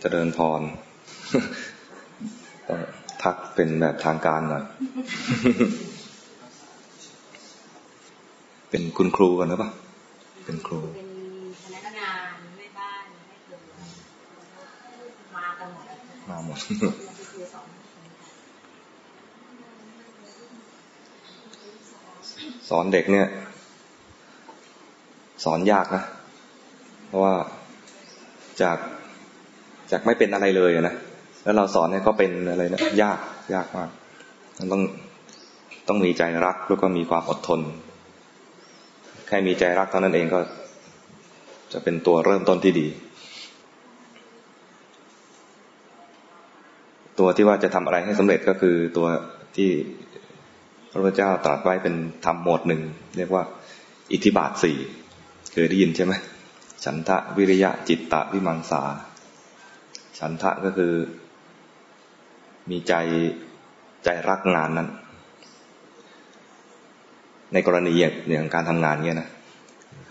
เจริญพรทักเป็นแบบทางการหน่อย เป็นคุณครูกันหรือเปล่า เป็นครูเป็นพนันแม่บ้านไม่เคยมากันมาหมดสอนเด็กเนี่ย สอนยากนะ เพราะว่าจาก จากไม่เป็นอะไรเลยนะแล้วเราสอนเนี่ยก็เป็นอะไรนะยากยากมากมันต้องต้องมีใจรักแล้วก็มีความอดทน แค่มีใจรักเท่านั้นเองก็ จะเป็นตัวเริ่มต้นที่ดี ตัวที่ว่าจะทำอะไรให้สำเร็จก็คือตัวที่พระพุทธเจ้าตรัสไว้เป็นธรรมหมวดหนึ่ง เรียกว่า อิทธิบาทสี่เคยได้ยินใช่ไหมฉันทะวิริยะจิตตะวิมังสา ฉันทะก็คือ มีใจใจรักงานนั้น ในกรณีอย่างการทำงานเนี้ยนะ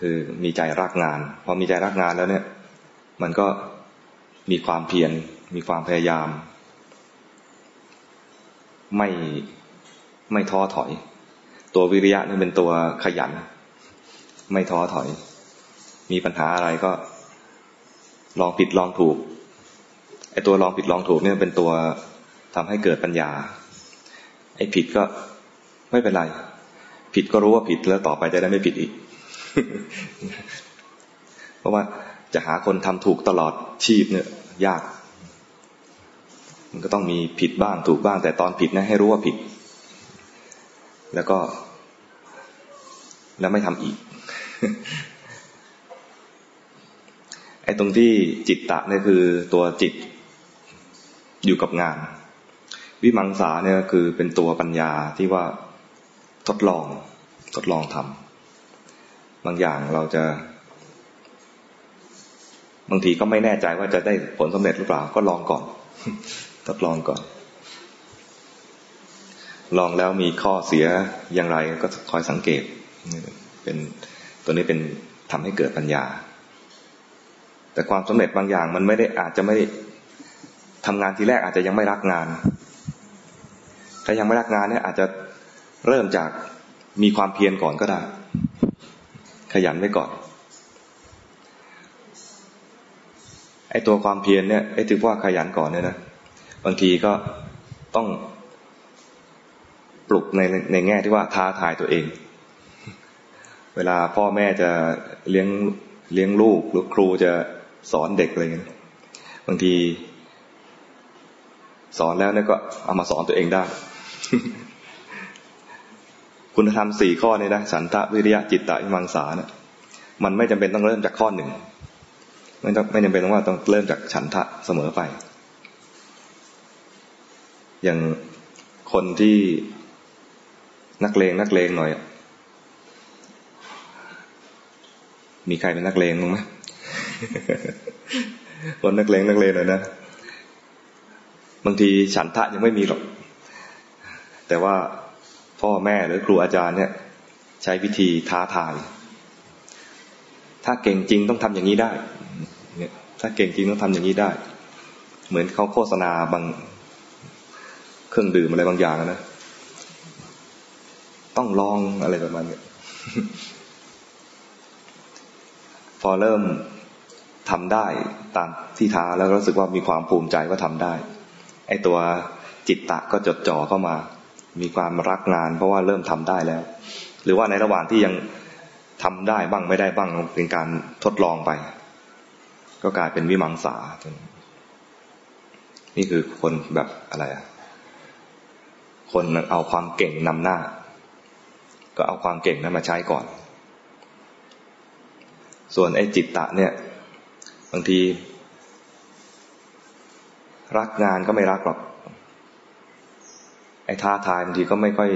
คือมีใจรักงานพอมีใจรักงานแล้วเนี่ย มันก็มีความเพียรมีความพยายาม ไม่ไม่ท้อถอย ตัววิริยะนี่เป็นตัวขยัน ไม่ท้อถอย มีปัญหาอะไรก็ลองผิดลองถูก ไอตัวลองผิดลองถูกเนี่ยเป็นตัวทำให้เกิดปัญญา ไอ้ผิดก็ไม่เป็นไร ผิดก็รู้ว่าผิดแล้วต่อไปจะได้ไม่ผิดอีก เพราะว่าจะหาคนทำถูกตลอดชีพเนี่ยยาก มันก็ต้องมีผิดบ้างถูกบ้าง แต่ตอนผิดนะให้รู้ว่าผิด แล้วก็ แล้วไม่ทำอีก ไอ้ตรงที่จิตตะเนี่ยคือตัวจิต อยู่กับงาน วิมังสาเนี่ยคือเป็นตัวปัญญาที่ว่าทดลองทดลองทำบางอย่างเราจะ บางทีก็ไม่แน่ใจว่าจะได้ผลสำเร็จหรือเปล่า ก็ลองก่อน ทดลองก่อน ลองแล้วมีข้อเสียอย่างไรก็คอยสังเกต เป็นตัวนี้เป็นทำให้เกิดปัญญาแต่ความสำเร็จบางอย่างมันไม่ได้อาจจะไม่ ทำงานทีแรกอาจจะยังไม่รักงาน ถ้ายังไม่รักงานเนี่ยอาจจะเริ่มจากมีความเพียรก่อนก็ได้ ขยันไว้ก่อน ไอ้ตัวความเพียรเนี่ยไอ้ที่ว่าขยันก่อนเนี่ยนะบางทีก็ต้องปลุกในในแง่ที่ว่าท้าทายตัวเอง เวลาพ่อแม่จะเลี้ยงเลี้ยงลูกหรือครูจะสอนเด็กอะไรเงี้ยบางที สอนแล้วเนี่ยก็เอามาสอนตัวเองได้ คุณธรรมสี่ข้อนี้นะสันตะวิริยะจิตตะวิมังสาเนะมันไม่จำเป็นต้องเริ่มจากข้อหนึ่งไม่ต้องไม่จำเป็นต้องว่าต้องเริ่มจากฉันทะเสมอไป อย่างคนที่นักเลงนักเลงหน่อย มีใครเป็นนักเลงมั้งไหมคนนักเลงนักเลงหน่อยนะ บางทีฉันทะยังไม่มีหรอก แต่ว่าพ่อแม่หรือครูอาจารย์เนี่ย ใช้วิธีท้าทาย ถ้าเก่งจริงต้องทำอย่างนี้ได้ เนี่ย ถ้าเก่งจริงต้องทำอย่างนี้ได้ เหมือนเขาโฆษณาบางเครื่องดื่มอะไรบางอย่างนะ ต้องลองอะไรประมาณนี้พอเริ่มทำได้ตามที่ท้าแล้วรู้สึกว่ามีความภูมิใจว่าทำได้ ไอตัวจิตตะก็จดจ่อเข้ามา มีความรักงาน เพราะว่าเริ่มทำได้แล้ว หรือว่าในระหว่างที่ยังทำได้บ้างไม่ได้บ้างเป็นการทดลองไป ก็กลายเป็นวิมังสานี่คือคนแบบอะไรอะคนเอาความเก่งนำหน้า ก็เอาความเก่งนั้นมาใช้ก่อน ส่วนไอ้จิตตะเนี่ย บางที รักงานก็ไม่รักหรอก ไอ้ท้าทายบางทีก็ไม่ค่อย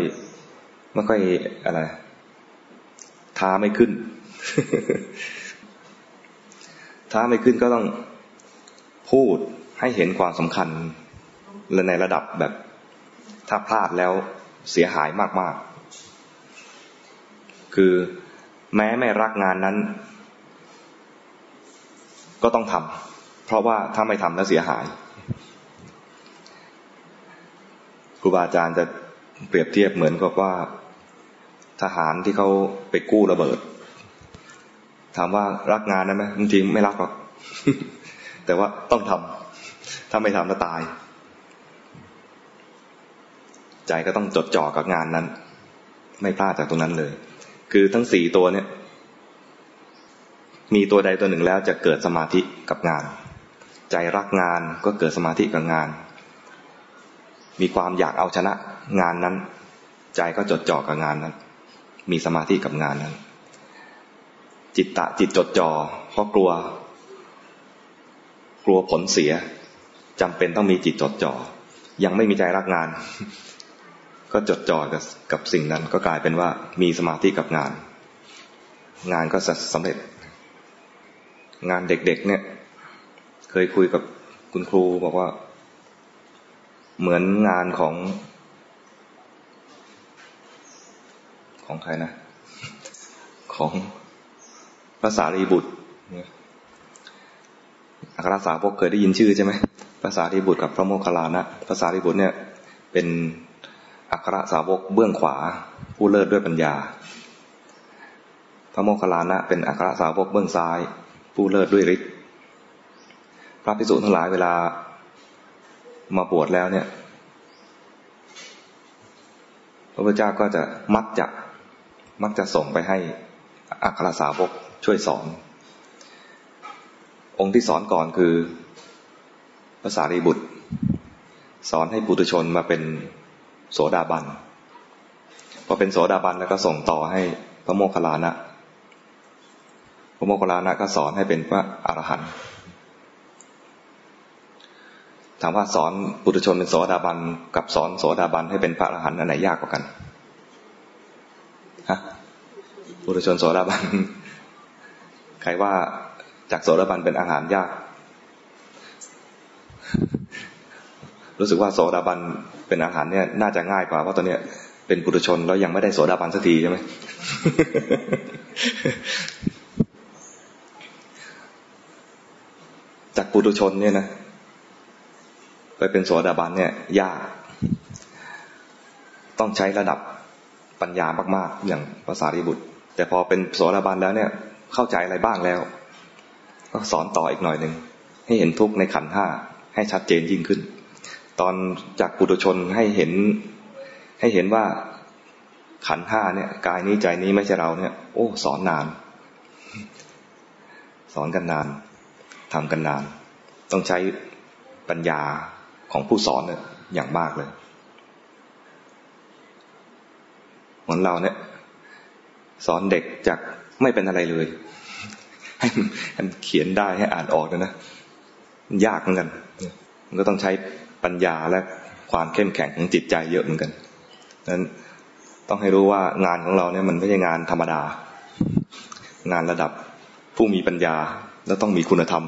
ไม่ค่อยอะไรท้าไม่ขึ้น ท้าไม่ขึ้นก็ต้องพูดให้เห็นความสำคัญและในระดับแบบถ้าพลาดแล้วเสียหายมาก ๆ คือแม้ไม่รักงานนั้น ก็ต้องทำเพราะว่าถ้าไม่ทำแล้วเสียหาย ครูบาอาจารย์จะเปรียบเทียบเหมือนกับว่าทหารที่เขาไปกู้ระเบิด ถามว่ารักงานได้ไหมจริงไม่รักหรอก แต่ว่าต้องทำถ้าไม่ทำแล้วตาย ใจก็ต้องจดจ่อกับงานนั้น ไม่พลาดจากตรงนั้นเลย คือทั้งสี่ตัวเนี่ย มีตัวใดตัวหนึ่งแล้วจะเกิดสมาธิกับงาน ใจรักงานก็เกิดสมาธิกับงาน มีความอยากเอาชนะงานนั้น ใจก็จดจ่อกับงานนั้น มีสมาธิกับงานนั้น จิตตะจิตจดจ่อเพราะกลัว กลัวผลเสียจำเป็นต้องมีจิตจดจ่อยังไม่มีใจรักงาน ก็จดจ่อกับกับสิ่งนั้น ก็กลายเป็นว่ามีสมาธิกับงาน งานก็จะสำเร็จ งานเด็กๆเนี่ย เคยคุยกับคุณครูบอกว่า เหมือนงานของ ของใครนะ ของภาษารีบุตรอัครสาวกเคยได้ยินชื่อใช่ไหมภาษาริบุตรกับพระโมคคัลลานะภาษาริบุตรเนี่ยเป็นอัครสาวกเบื้องขวา ผู้เลิศด้วยปัญญา พระโมคคัลลานะเป็นอัครสาวกเบื้องซ้าย ผู้เลิศด้วยฤทธิ์ พระภิกษุทั้งหลายเวลา มาบวชแล้วเนี่ย พระพุทธเจ้าก็จะมักจะมักจะส่งไปให้อัครสาวกช่วยสอน องค์ที่สอนก่อนคือภาษารีบุตร สอนให้ปุถุชนมาเป็นโสดาบันพอเป็นโสดาบันแล้วก็ส่งต่อให้พระโมคคัลลานะพระโมคคัลลานะก็สอนให้เป็นพระอรหันต์ ถามว่าสอนปุถุชนเป็นโสดาบันกับสอนโสดาบันให้เป็นพระอรหันต์อันไหนยากกว่ากันฮะปุถุชนโสดาบันใครว่าจากโสดาบันเป็นอาหารยาก รู้สึกว่าโสดาบันเป็นอาหารเนี่ยน่าจะง่ายกว่าเพราะตอนนี้ยเป็นปุถุชนแล้วยังไม่ได้โสดาบันสักทีใช่ไหมจากปุถุชนเนี่ยนะ ไปเป็นโสดาบันเนี่ยยาก ต้องใช้ระดับปัญญามาก ๆ อย่างภาษาริบุตร แต่พอเป็นโสดาบันแล้วเนี่ย เข้าใจอะไรบ้างแล้ว ก็สอนต่ออีกหน่อยหนึ่งให้เห็นทุกข์ในขันห้าให้ชัดเจนยิ่งขึ้น ตอนจากปุถุชนให้เห็นให้เห็นว่าขันห้าเนี่ย กายนี้ใจนี้ไม่ใช่เราเนี่ย โอ้สอนนาน สอนกันนานทำกันนาน ต้องใช้ปัญญา ของผู้สอนเนี่ยอย่างมากเลย เหมือนเราเนี่ย สอนเด็กจากไม่เป็นอะไรเลยให้มันเขียนได้ให้อ่านออกนะนะยากเหมือนกัน มันก็ต้องใช้ปัญญาและความเข้มแข็งของจิตใจเยอะเหมือนกันนั้นต้องให้รู้ว่างานของเราเนี่ยมันไม่ใช่งานธรรมดา งานระดับผู้มีปัญญาแล้วต้องมีคุณธรรม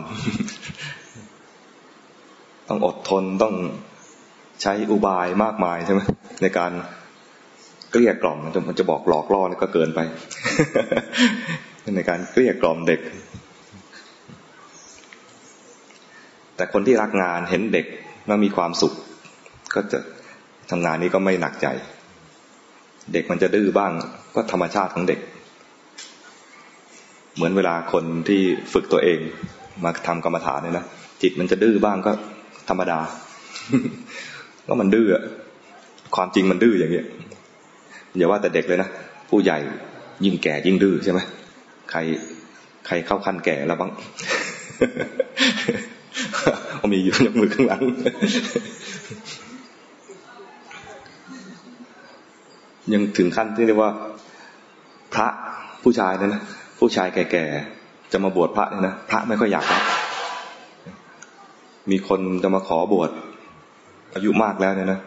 ต้องอดทนต้องใช้อุบายมากมายใช่ไหมในการเกลี้ยกล่อมมันจะบอกหลอกล่อนี่ก็เกินไป ในการเกลี้ยกล่อมเด็ก แต่คนที่รักงานเห็นเด็กว่ามีความสุข ก็จะทำงานนี้ก็ไม่หนักใจ เด็กมันจะดื้อบ้าง ก็ธรรมชาติของเด็ก เหมือนเวลาคนที่ฝึกตัวเองมาทำกรรมฐานเนี่ยนะจิตมันจะดื้อบ้างก็ ธรรมดา ก็มันดื้อความจริงมันดื้ออย่างเงี้ยอย่าว่าแต่เด็กเลยนะผู้ใหญ่ยิ่งแก่ยิ่งดื้อใช่ไหมใครใครเข้าขั้นแก่แล้วบ้างมีอยู่ยกมือข้างหลัง ยังถึงขั้นที่เรียกว่า พระผู้ชายนะนะผู้ชายแก่ๆจะมาบวชพระเนี่ยนะพระไม่ค่อยอยากรับ มีคนจะมาขอบวชอายุมากแล้วเนี่ยนะ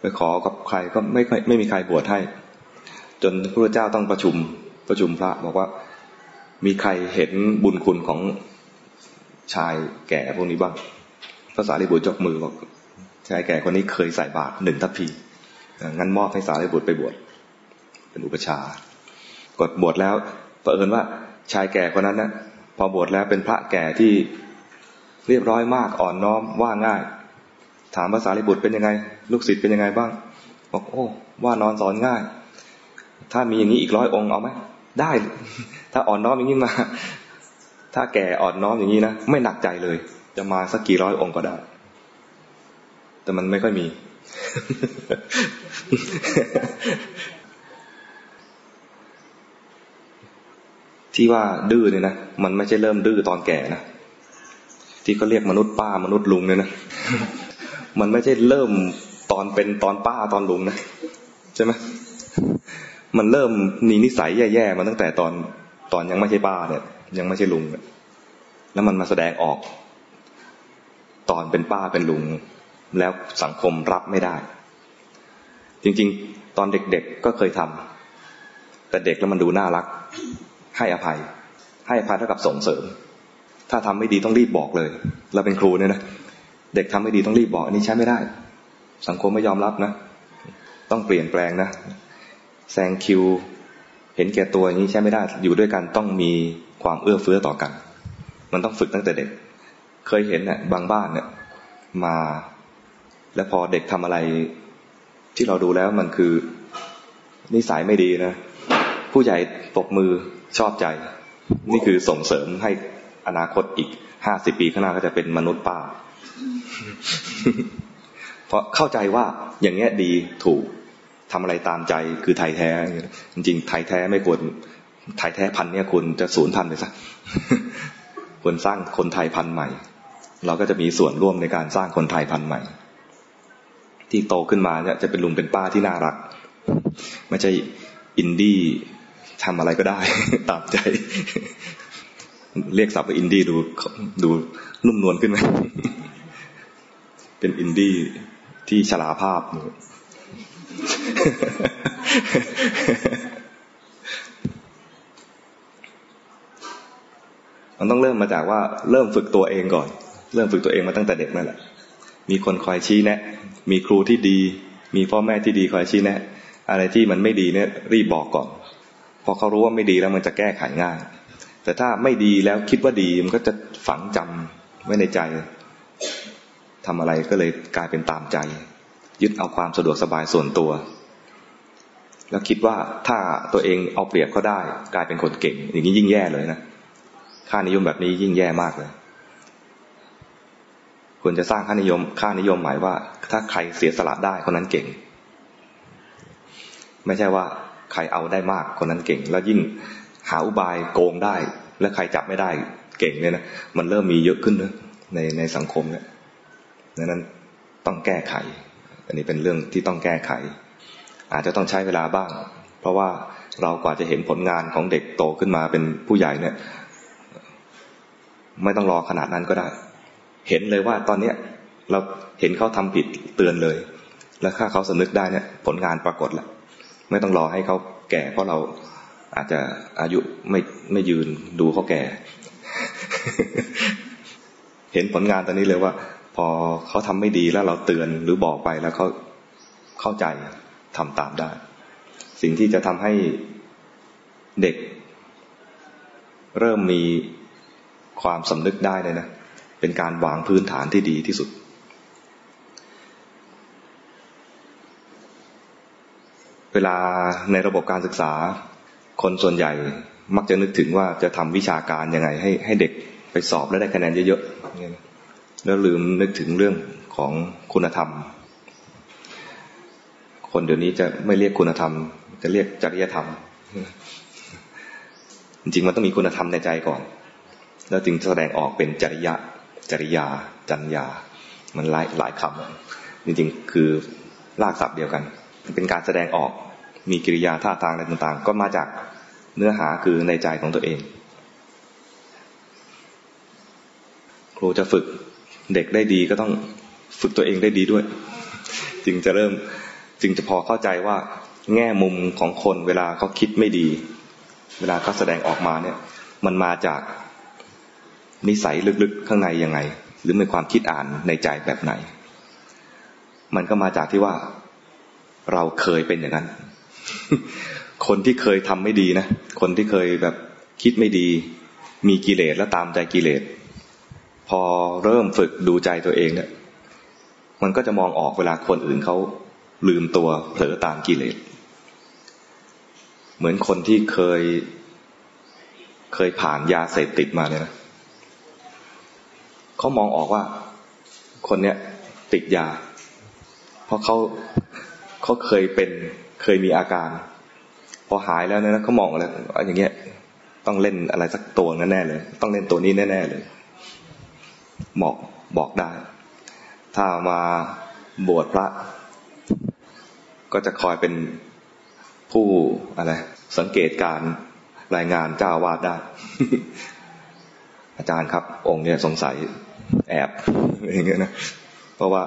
ไปขอกับใครก็ไม่ไม่มีใครบวชให้ จนพระเจ้าต้องประชุมประชุมพระบอกว่ามีใครเห็นบุญคุณของชายแก่พวกนี้บ้างภาษาลิบุตรยกมือบอกชายแก่คนนี้เคยใส่บาตรหนึ่งทัพพีงั้นมอบให้สารีบุตรไปบวชเป็นอุปชากดบวชแล้วเผอิญว่าชายแก่คนนั้นนะพอบวชแล้วเป็นพระแก่ที่ เรียบร้อยมากอ่อนน้อมว่าง่าย ถามภาษาลิบุตรเป็นยังไง ลูกศิษย์เป็นยังไงบ้าง บอกโอ้ ว่านอนสอนง่าย ถ้ามีอย่างนี้อีกร้อยองค์เอาไหมได้ ถ้าอ่อนน้อมอย่างนี้มา ถ้าแก่อ่อนน้อมอย่างนี้นะไม่หนักใจเลย จะมาสักกี่ร้อยองค์ก็ได้ แต่มันไม่ค่อยมี ที่ว่าดื้อเนี่ยนะมันไม่ใช่เริ่มดื้อตอนแก่นะ ที่เขาเรียกมนุษย์ป้ามนุษย์ลุงเนี่ยนะมันไม่ใช่เริ่มตอนเป็นตอนป้าตอนลุงนะใช่ไหมมันเริ่มมีนิสัยแย่ๆมาตั้งแต่ตอนตอนยังไม่ใช่ป้าเนี่ย ยังไม่ใช่ลุงแล้วมันมาแสดงออก ตอนเป็นป้าเป็นลุง แล้วสังคมรับไม่ได้ จริง ๆ ตอนเด็กๆก็เคยทำแต่เด็กแล้วมันดูน่ารัก ให้อภัย ให้อภัยเท่ากับส่งเสริม ถ้าทำไม่ดีต้องรีบบอกเลย เราเป็นครูเนี่ยนะเด็กทำไม่ดีต้องรีบบอกอันนี้ใช้ไม่ได้ สังคมไม่ยอมรับนะ ต้องเปลี่ยนแปลงนะแซงคิว เห็นแก่ตัวอย่างนี้ใช้ไม่ได้ อยู่ด้วยกันต้องมีความเอื้อเฟื้อต่อกัน มันต้องฝึกตั้งแต่เด็ก เคยเห็นเนี่ยบางบ้านเนี่ยมา แล้วพอเด็กทำอะไรที่เราดูแล้วมันคือนิสัยไม่ดีนะ ผู้ใหญ่ปกมือชอบใจ นี่คือส่งเสริมให้ อนาคตอีกห้าสิบปีข้างหน้าก็จะเป็นมนุษย์ป้า เพราะเข้าใจว่าอย่างเงี้ยดีถูกทำอะไรตามใจคือไทยแท้ จริงไทยแท้ไม่ควรไทยแท้พันธุ์เนี่ยควรจะสูญพันธุ์ไปซะควรสร้างคนไทยพันธุ์ใหม่ เราก็จะมีส่วนร่วมในการสร้างคนไทยพันธุ์ใหม่ ที่โตขึ้นมาเนี่ยจะเป็นลุงเป็นป้าที่น่ารัก ไม่ใช่อินดี้ทำอะไรก็ได้ ตามใจ เรียกศัพท์ว่าอินดี้ดูดูนุ่มนวลขึ้นไหมเป็นอินดี้ที่ฉลาภาพมันต้องเริ่มมาจากว่าเริ่มฝึกตัวเองก่อน เริ่มฝึกตัวเองมาตั้งแต่เด็กนั่นแหละ มีคนคอยชี้แนะ มีครูที่ดี มีพ่อแม่ที่ดีคอยชี้แนะ อะไรที่มันไม่ดีเนี่ยรีบบอกก่อน พอเขารู้ว่าไม่ดีแล้วมันจะแก้ไขง่าย แต่ถ้าไม่ดีแล้วคิดว่าดีมันก็จะฝังจำไว้ในใจทำอะไรก็เลยกลายเป็นตามใจ ยึดเอาความสะดวกสบายส่วนตัว แล้วคิดว่าถ้าตัวเองเอาเปรียบเขาได้ กลายเป็นคนเก่ง อย่างนี้ยิ่งแย่เลยนะค่านิยมแบบนี้ยิ่งแย่มากเลยควรจะสร้างค่านิยม ค่านิยมหมายว่า ถ้าใครเสียสละได้คนนั้นเก่ง ไม่ใช่ว่าใครเอาได้มากคนนั้นเก่ง แล้วยิ่ง หาอุบายโกงได้ และใครจับไม่ได้เก่งเนี่ยนะมันเริ่มมีเยอะขึ้นนะในในสังคมเนี่ยดังนั้นต้องแก้ไข อันนี้เป็นเรื่องที่ต้องแก้ไข อาจจะต้องใช้เวลาบ้าง เพราะว่าเรากว่าจะเห็นผลงานของเด็กโตขึ้นมาเป็นผู้ใหญ่เนี่ย ไม่ต้องรอขนาดนั้นก็ได้ เห็นเลยว่าตอนเนี้ยเราเห็นเขาทำผิดเตือนเลย แล้วถ้าเขาสำนึกได้เนี่ย ผลงานปรากฏแล้วไม่ต้องรอให้เขาแก่เพราะเรา อาจจะอายุไม่ไม่ยืนดูเขาแก่ เห็นผลงานตอนนี้เลยว่า พอเขาทำไม่ดีแล้วเราเตือนหรือบอกไปแล้วเขาเข้าใจทำตามได้ สิ่งที่จะทำให้เด็ก เริ่มมีความสำนึกได้เลยนะ เป็นการวางพื้นฐานที่ดีที่สุด เวลาในระบบการศึกษา คนส่วนใหญ่มักจะนึกถึงว่าจะทำวิชาการยังไง ให้ให้เด็กไปสอบแล้วได้คะแนนเยอะๆแล้วลืมนึกถึงเรื่องของคุณธรรม คนเดี๋ยวนี้จะไม่เรียกคุณธรรม จะเรียกจริยธรรม จริงๆมันต้องมีคุณธรรมในใจก่อน แล้วจึงแสดงออกเป็นจริยะ จริยา จัญญา มันหลายหลายคำจริงๆคือลากศัพท์เดียวกัน เป็นการแสดงออก มีกิริยาท่าทางอะไรต่างๆ ก็มาจากเนื้อหาคือในใจของตัวเอง ครูจะฝึกเด็กได้ดีก็ต้องฝึกตัวเองได้ดีด้วย จึงจะเริ่มจึงจะพอเข้าใจว่าแง่มุมของคนเวลาเขาคิดไม่ดี เวลาเขาแสดงออกมาเนี่ย มันมาจากนิสัยลึกๆข้างในยังไง หรือมีความคิดอ่านในใจแบบไหน มันก็มาจากที่ว่าเราเคยเป็นอย่างนั้น คนที่เคยทำไม่ดีนะ คนที่เคยแบบคิดไม่ดี มีกิเลสแล้วตามใจกิเลส พอเริ่มฝึกดูใจตัวเองเนี่ย มันก็จะมองออกเวลาคนอื่นเขาลืมตัวเผลอตามกิเลส เหมือนคนที่เคยเคยผ่านยาเสพติดมาเนี่ยนะเขามองออกว่า คนเนี้ยติดยา เพราะเขาเขาเคยเป็น เคยมีอาการ พอหายแล้วเนี่ยเขามองแล้วอย่างเงี้ย ต้องเล่นอะไรสักตัวแน่เลย ต้องเล่นตัวนี้แน่ๆเลยบอกบอกได้ ถ้ามาบวชพระ ก็จะคอยเป็นผู้อะไรสังเกตการรายงานเจ้าวาดได้ อาจารย์ครับ องค์เนี่ยสงสัยแอบอย่างเงี้ยนะ เพราะว่า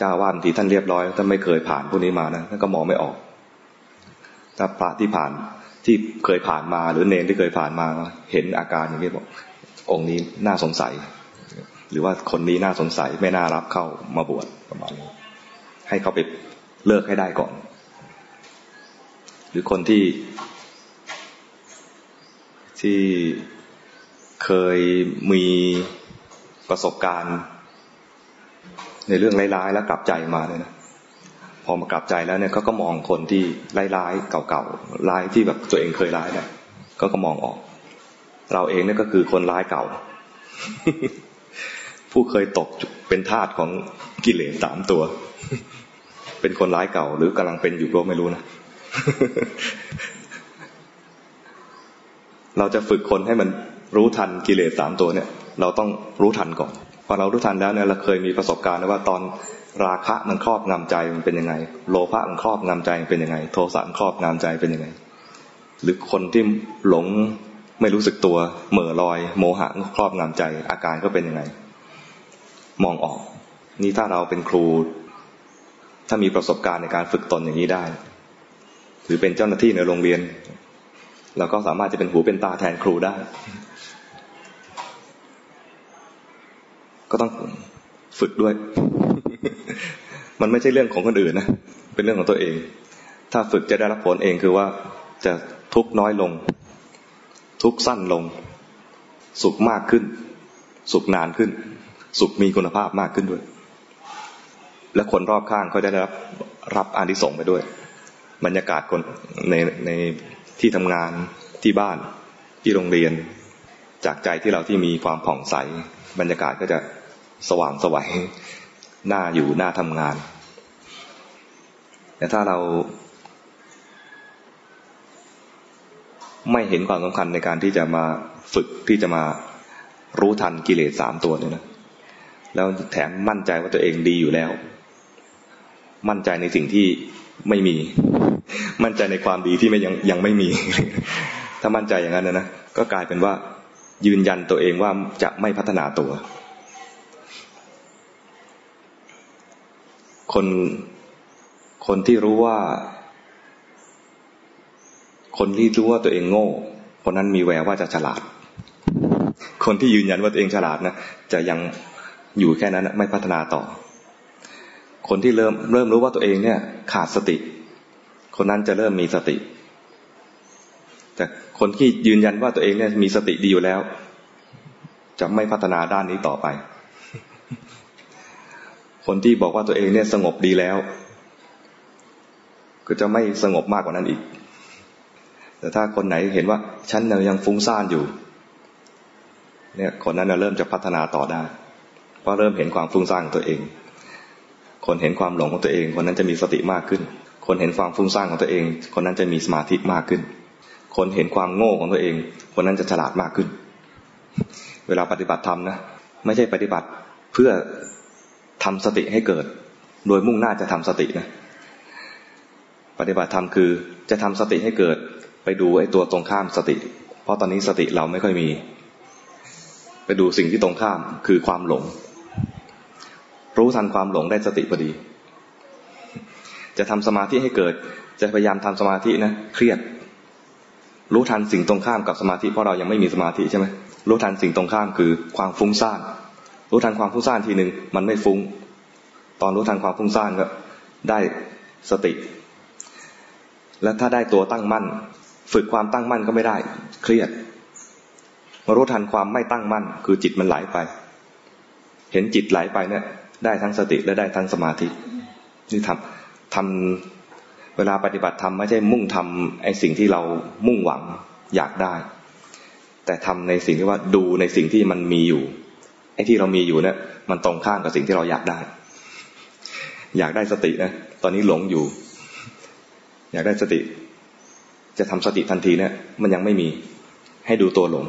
จ้าวาดทีท่านเรียบร้อยท่านไม่เคยผ่านพวกนี้มานะท่านก็มองไม่ออกถ้าพระที่ผ่านที่เคยผ่านมา หรือเนนที่เคยผ่านมาเห็นอาการอย่างนี้บอกองค์นี้น่าสงสัย หรือว่าคนนี้น่าสงสัยไม่น่ารับเข้ามาบวชประมาณนี้ให้เขาไปเลิกให้ได้ก่อน หรือคนที่ที่เคยมีประสบการณ์ ในเรื่องร้ายๆแล้วกลับใจมาเนี่ยนะพอมากลับใจแล้วเนี่ยเขาก็มองคนที่ร้ายๆเก่าๆร้ายที่แบบตัวเองเคยร้ายเนี่ยก็ก็มองออก เราเองเนี่ยก็คือคนร้ายเก่า ผู้เคยตกเป็นทาสของกิเลสสามตัว เป็นคนร้ายเก่า หรือกำลังเป็นอยู่ก็ไม่รู้นะเราจะฝึกคนให้มันรู้ทันกิเลสสามตัวเนี่ย เราต้องรู้ทันก่อน พอเรารู้ทันแล้วเนี่ยเราเคยมีประสบการณ์ว่าตอนราคะมันครอบงำใจมันเป็นยังไง โลภะมันครอบงำใจมันเป็นยังไง โทสะมันครอบงำใจเป็นยังไง หรือคนที่หลงไม่รู้สึกตัวเหม่อลอย โมหะครอบงำใจ อาการก็เป็นยังไง มองออก นี่ถ้าเราเป็นครู ถ้ามีประสบการณ์ในการฝึกตนอย่างนี้ได้ หรือเป็นเจ้าหน้าที่ในโรงเรียน เราก็สามารถจะเป็นหูเป็นตาแทนครูได้ ก็ต้องฝึกด้วย มันไม่ใช่เรื่องของคนอื่นนะ เป็นเรื่องของตัวเอง ถ้าฝึกจะได้รับผลเองคือว่าจะทุกน้อยลง ทุกสั้นลง สุขมากขึ้น สุขนานขึ้น สุขมีคุณภาพมากขึ้นด้วย และคนรอบข้างเขาจะได้รับรับอานิสงส์ไปด้วย บรรยากาศคนในในที่ทำงานที่บ้านที่โรงเรียน จากใจที่เราที่มีความผ่องใส บรรยากาศก็จะ สว่างสวัยหน่าอยู่หน่าทำงาน แต่ถ้าเราไม่เห็นความสำคัญในการที่จะมาฝึกที่จะมารู้ทันกิเลสสามตัวเนี่ยนะ แล้วแถมมั่นใจว่าตัวเองดีอยู่แล้ว มั่นใจในสิ่งที่ไม่มี มั่นใจในความดีที่ไม่ยังยังไม่มี ถ้ามั่นใจอย่างนั้นนะนะก็กลายเป็นว่ายืนยันตัวเองว่าจะไม่พัฒนาตัว คนคนที่รู้ว่า คนที่รู้ว่าตัวเองโง่ คนนั้นมีแววว่าจะฉลาด คนที่ยืนยันว่าตัวเองฉลาดนะจะยังอยู่แค่นั้นไม่พัฒนาต่อ คนที่เริ่มเริ่มรู้ว่าตัวเองเนี่ย ขาดสติ คนนั้นจะเริ่มมีสติ แต่คนที่ยืนยันว่าตัวเองเนี่ยมีสติดีอยู่แล้ว จะไม่พัฒนาด้านนี้ต่อไป คนที่บอกว่าตัวเองเนี่ยสงบดีแล้ว ก็จะไม่สงบมากกว่านั้นอีก แต่ถ้าคนไหนเห็นว่าฉันยังฟุ้งซ่านอยู่ เนี่ยคนนั้นเริ่มจะพัฒนาต่อได้ เพราะเริ่มเห็นความฟุ้งซ่านของตัวเอง คนเห็นความหลงของตัวเอง คนนั้นจะมีสติมากขึ้น คนเห็นความฟุ้งซ่านของตัวเอง คนนั้นจะมีสมาธิมากขึ้น คนเห็นความโง่ของตัวเอง คนนั้นจะฉลาดมากขึ้น เวลาปฏิบัติธรรมนะ ไม่ใช่ปฏิบัติเพื่อ ทำสติให้เกิด โดยมุ่งหน้าจะทำสตินะ ปฏิบัติธรรมคือจะทำสติให้เกิด ไปดูไอ้ตัวตรงข้ามสติ เพราะตอนนี้สติเราไม่ค่อยมี ไปดูสิ่งที่ตรงข้ามคือความหลง รู้ทันความหลงได้สติพอดี จะทำสมาธิให้เกิด จะพยายามทำสมาธินะเครียด รู้ทันสิ่งตรงข้ามกับสมาธิเพราะเรายังไม่มีสมาธิใช่ไหมรู้ทันสิ่งตรงข้ามคือความฟุ้งซ่าน รู้ทันความฟุ้งซ่านทีหนึ่งมันไม่ฟุง้ง ตอนรู้ทันความฟุ้งซ่านก็ได้สติ แล้วถ้าได้ตัวตั้งมั่น ฝึกความตั้งมั่นก็ไม่ได้ เครียดมารู้ทันความไม่ตั้งมั่น คือจิตมันไหลไป เห็นจิตไหลไปเนี่ยได้ทั้งสติและได้ทั้งสมาธินี่ทำทำเวลาปฏิบัติธรรมไม่ใช่มุ่งทำไอ้สิ่งที่เรามุ่งหวังอยากได้ แต่ทำในสิ่งที่ว่าดูในสิ่งที่มันมีอยู่ ไอ้ที่เรามีอยู่เนี่ยมันตรงข้ามกับสิ่งที่เราอยากได้ อยากได้สตินะตอนนี้หลงอยู่ อยากได้สติ จะทำสติทันทีเนี่ยมันยังไม่มีให้ดูตัวหลง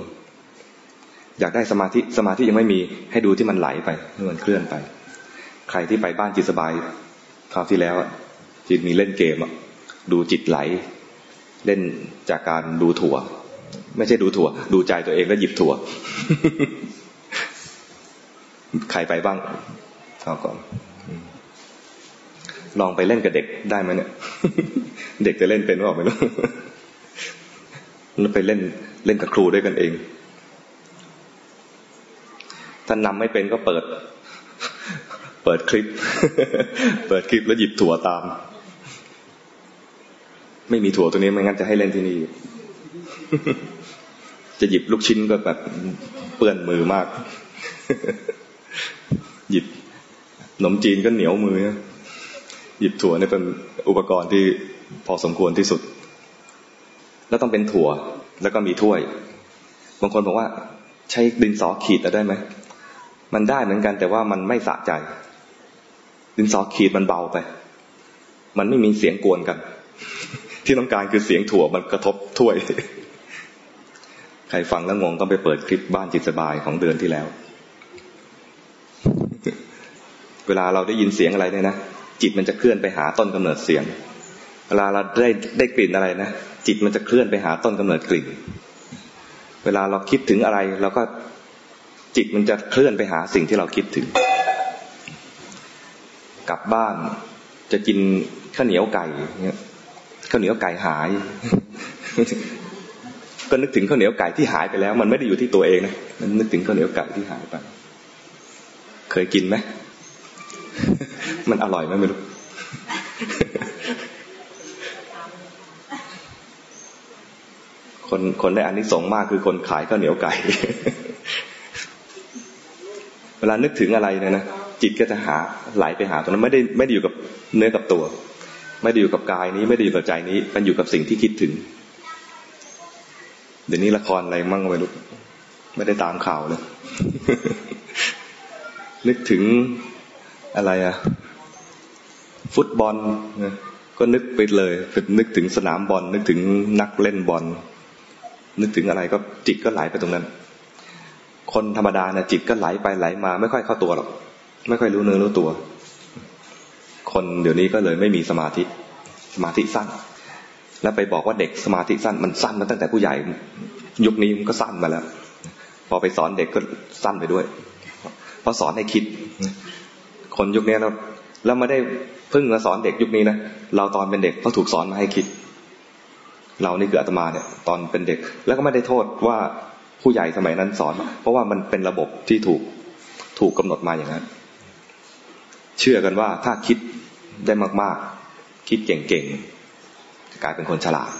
อยากได้สมาธิสมาธิยังไม่มีให้ดูที่มันไหลไปมันเคลื่อนไป ใครที่ไปบ้านจิตสบายคราวที่แล้วจิตมีเล่นเกมดูจิตไหล เล่นจากการดูถั่ว ไม่ใช่ดูถั่ว ดูใจตัวเองแล้วหยิบถั่ว ใครไปบ้างเอาก่อนลองไปเล่นกับเด็กได้ไหมเนี่ย เด็กจะเล่นเป็นหรือเปล่าไม่รู้แล้วไปเล่นเล่นกับครูด้วยกันเอง ถ้านำไม่เป็นก็เปิด เปิดคลิป เปิดคลิปแล้วหยิบถั่วตาม ไม่มีถั่วตัวนี้ไม่งั้นจะให้เล่นที่นี่ จะหยิบลูกชิ้นก็แบบเปื้อนมือมาก หยิบขนมจีนก็เหนียวมือ หยิบถั่วนี่เป็นอุปกรณ์ที่พอสมควรที่สุด แล้วต้องเป็นถั่วแล้วก็มีถ้วย บางคนบอกว่าใช้ดินสอขีดได้ไหม มันได้เหมือนกันแต่ว่ามันไม่สะใจ ดินสอขีดมันเบาไป มันไม่มีเสียงกวนกัน ที่ต้องการคือเสียงถั่วมันกระทบถ้วย ใครฟังแล้วงงก็ไปเปิดคลิปบ้านจิตสบายของเดือนที่แล้ว เวลาเราได้ยินเสียงอะไรเนี่ยนะจิตมันจะเคลื่อนไปหาต้นกำเนิดเสียง เวลาเราได้ได้กลิ่นอะไรนะจิตมันจะเคลื่อนไปหาต้นกำเนิดกลิ่น เวลาเราคิดถึงอะไรเราก็จิตมันจะเคลื่อนไปหาสิ่งที่เราคิดถึง กลับบ้านจะกินข้าวเหนียวไก่เนี่ยข้าวเหนียวไก่หาย ก็นึกถึงข้าวเหนียวไก่ที่หายไปแล้ว มันไม่ได้อยู่ที่ตัวเองนะมันนึกถึงข้าวเหนียวไก่ที่หายไป เคยกินไหม มันอร่อยไหมไม่รู้คนคนได้อันนี้สงมากคือคนขายข้าวเหนียวไก่ เวลานึกถึงอะไรเนี่ยนะจิตก็จะหาไหลไปหาตรงนั้นไม่ได้ไม่ได้อยู่กับเนื้อกับตัว ไม่ได้อยู่กับกายนี้ ไม่ได้อยู่กับใจนี้มันอยู่กับสิ่งที่คิดถึง เดี๋ยวนี้ละครอะไรมั่งไม่รู้ไม่ได้ตามข่าวเลยนึกถึง อะไรอะฟุตบอลก็นึกไปเลยนึกถึงสนามบอลนึกถึงนักเล่นบอลนึกถึงอะไรก็จิตก็ไหลไปตรงนั้น คนธรรมดาเนี่ยจิตก็ไหลไปไหลมา ไม่ค่อยเข้าตัวหรอกไม่ค่อยรู้เนื้อรู้ตัว คนเดี๋ยวนี้ก็เลยไม่มีสมาธิสมาธิสั้น แล้วไปบอกว่าเด็กสมาธิสั้นมันสั้นมาตั้งแต่ผู้ใหญ่ ยุคนี้มันก็สั้นมาแล้ว พอไปสอนเด็กก็สั้นไปด้วย เพราะสอนให้คิด คนยุคนี้เราแล้วไม่ได้เพิ่งมาสอนเด็กยุคนี้นะเราตอนเป็นเด็กเขาถูกสอนมาให้คิด เรานี่คืออาตมาเนี่ย ตอนเป็นเด็ก แล้วก็ไม่ได้โทษว่าผู้ใหญ่สมัยนั้นสอน เพราะว่ามันเป็นระบบที่ถูกถูกกำหนดมาอย่างนั้น เชื่อกันว่าถ้าคิดได้มากๆ คิดเก่งๆจะกลายเป็นคนฉลาด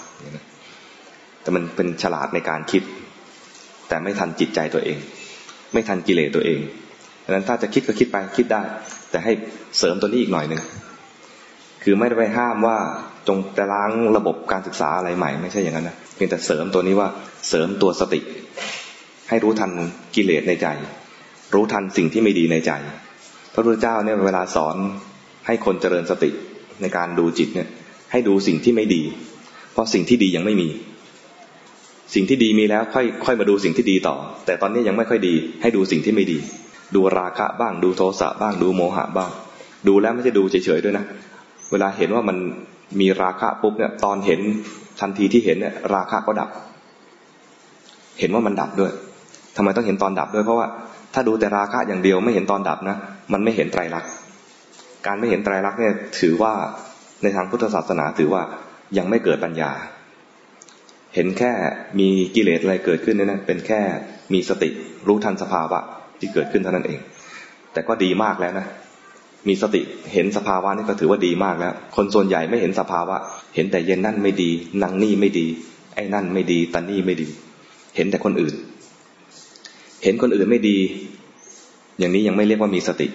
แต่มันเป็นฉลาดในการคิด แต่ไม่ทันจิตใจตัวเอง ไม่ทันกิเลสตัวเองดังนั้นถ้าจะคิดก็คิดไปคิดได้ แต่ให้เสริมตัวนี้อีกหน่อยหนึ่งคือไม่ได้ไปห้ามว่าจงจะล้างระบบการศึกษาอะไรใหม่ไม่ใช่อย่างนั้นนะเพียงแต่เสริมตัวนี้ว่าเสริมตัวสติ ให้รู้ทันกิเลสในใจ รู้ทันสิ่งที่ไม่ดีในใจ พระพุทธเจ้าเนี่ยเวลาสอนให้คนเจริญสติในการดูจิตเนี่ย ให้ดูสิ่งที่ไม่ดี เพราะสิ่งที่ดียังไม่มี สิ่งที่ดีมีแล้วค่อยค่อยมาดูสิ่งที่ดีต่อ แต่ตอนนี้ยังไม่ค่อยดี ให้ดูสิ่งที่ไม่ดี ดูราคะบ้าง ดูโทสะบ้าง ดูโมหะบ้าง ดูแล้วไม่ใช่ดูเฉยๆด้วยนะ เวลาเห็นว่ามันมีราคะปุ๊บเนี่ย ตอนเห็นทันทีที่เห็นเนี่ยราคะก็ดับ เห็นว่ามันดับด้วยทำไมต้องเห็นตอนดับด้วย เพราะว่าถ้าดูแต่ราคะอย่างเดียวไม่เห็นตอนดับนะ มันไม่เห็นไตรลักษณ์ การไม่เห็นไตรลักษณ์เนี่ยถือว่าในทางพุทธศาสนาถือว่ายังไม่เกิดปัญญา เห็นแค่มีกิเลสอะไรเกิดขึ้นนี่นะเป็นแค่มีสติรู้ทันสภาวะ ที่เกิดขึ้นเท่านั้นเอง แต่ก็ดีมากแล้วนะมีสติเห็นสภาวะนี่ก็ถือว่าดีมากแล้ว คนส่วนใหญ่ไม่เห็นสภาวะ เห็นแต่เย็นนั่นไม่ดีนังนี่ไม่ดี ไอ้นั่นไม่ดีตันนี่ไม่ดี เห็นแต่คนอื่น เห็นคนอื่นไม่ดี อย่างนี้ยังไม่เรียกว่ามีสติ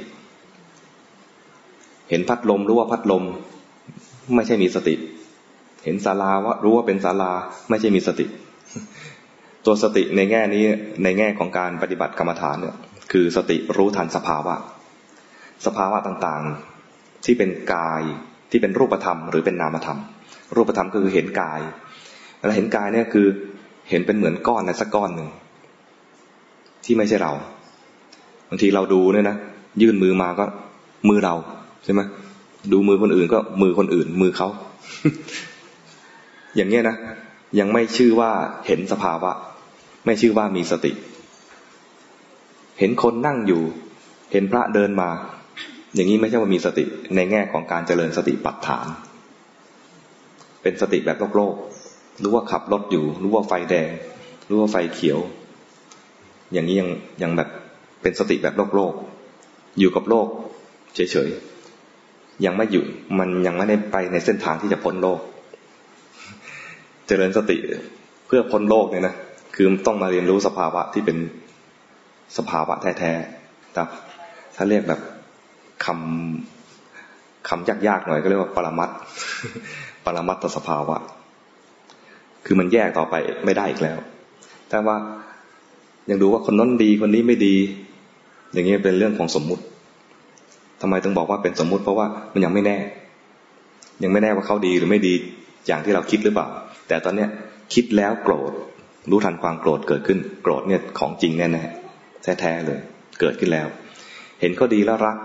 เห็นพัดลมรู้ว่าพัดลม ไม่ใช่มีสติ เห็นศาลาว่ารู้ว่าเป็นศาลาไม่ใช่มีสติ ตัวสติในแง่นี้ในแง่ของการปฏิบัติกรรมฐานเนี่ย คือสติรู้ทันสภาวะ สภาวะต่างๆ ที่เป็นกายที่เป็นรูปธรรม หรือเป็นนามธรรม รูปธรรมคือเห็นกายเราเห็นกายเนี่ยคือเห็นเป็นเหมือนก้อนในสักก้อนหนึ่งที่ไม่ใช่เราบางทีเราดูเนี่ยนะยื่นมือมาก็มือเราใช่ไหมดูมือคนอื่นก็มือคนอื่น มือเขาอย่างเงี้ยนะยังไม่ชื่อว่าเห็นสภาวะ ไม่ชื่อว่ามีสติ เห็นคนนั่งอยู่ เห็นพระเดินมา อย่างนี้ไม่ใช่ว่ามีสติในแง่ของการเจริญสติปัฏฐาน เป็นสติแบบโลกโลกรู้ว่าขับรถอยู่ รู้ว่าไฟแดง รู้ว่าไฟเขียว อย่างนี้ยังยังแบบเป็นสติแบบโลกโลก อยู่กับโลกเฉยๆ ยังไม่อยู่ มันยังไม่ได้ไปในเส้นทางที่จะพ้นโลก เจริญสติเพื่อพ้นโลกเนี่ยนะ คือต้องมาเรียนรู้สภาวะที่เป็น สภาวะแท้ๆแต่ถ้าเรียกแบบคำคำยากๆหน่อยก็เรียกว่าปรมัตปรมัตตสภาวะ คือมันแยกต่อไปไม่ได้อีกแล้ว แต่ว่ายังดูว่าคนน้นดีคนนี้ไม่ดี อย่างนี้เป็นเรื่องของสมมุติทำไมต้องบอกว่าเป็นสมมุติ เพราะว่ามันยังไม่แน่ ยังไม่แน่ว่าเขาดีหรือไม่ดีอย่างที่เราคิดหรือเปล่า แต่ตอนเนี้ยคิดแล้วโกรธ รู้ทันความโกรธเกิดขึ้น โกรธเนี่ยของจริงแน่แน่ แท้ๆเลย เกิดขึ้นแล้ว เห็นเขาดีแล้วรัก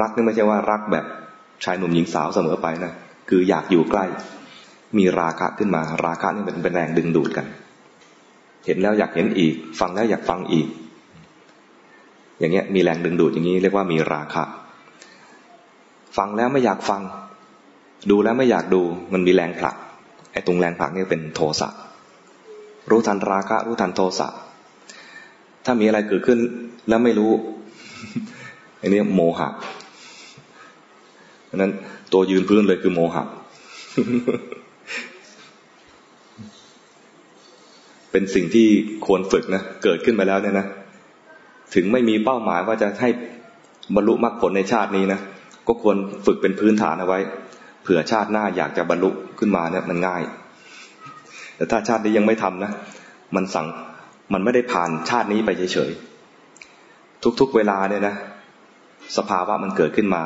รักนี่ไม่ใช่ว่ารักแบบชายหนุ่มหญิงสาวเสมอไปนะคืออยากอยู่ใกล้ มีราคะขึ้นมา ราคะนี่เป็นเป็นแรงดึงดูดกัน เห็นแล้วอยากเห็นอีก ฟังแล้วอยากฟังอีก อย่างเงี้ยมีแรงดึงดูดอย่างนี้เรียกว่ามีราคะ ฟังแล้วไม่อยากฟัง ดูแล้วไม่อยากดูมันมีแรงผลักไอ้ตรงแรงผลักนี่เป็นโทสะรู้ทันราคะรู้ทันโทสะ ถ้ามีอะไรเกิดขึ้นแล้วไม่รู้อันนี้โมหะเพราะนั้นตัวยืนพื้นเลยคือโมหะ เป็นสิ่งที่ควรฝึกนะ เกิดขึ้นมาแล้วเนี่ยนะ ถึงไม่มีเป้าหมายว่าจะให้บรรลุมรรคผลในชาตินี้นะ ก็ควรฝึกเป็นพื้นฐานเอาไว้ เผื่อชาติหน้าอยากจะบรรลุขึ้นมาเนี่ยมันง่าย แต่ถ้าชาตินี้ยังไม่ทำนะ มันสั่ง มันไม่ได้ผ่านชาตินี้ไปเฉยๆ ทุกๆเวลาเนี่ยนะ สภาวะมันเกิดขึ้นมา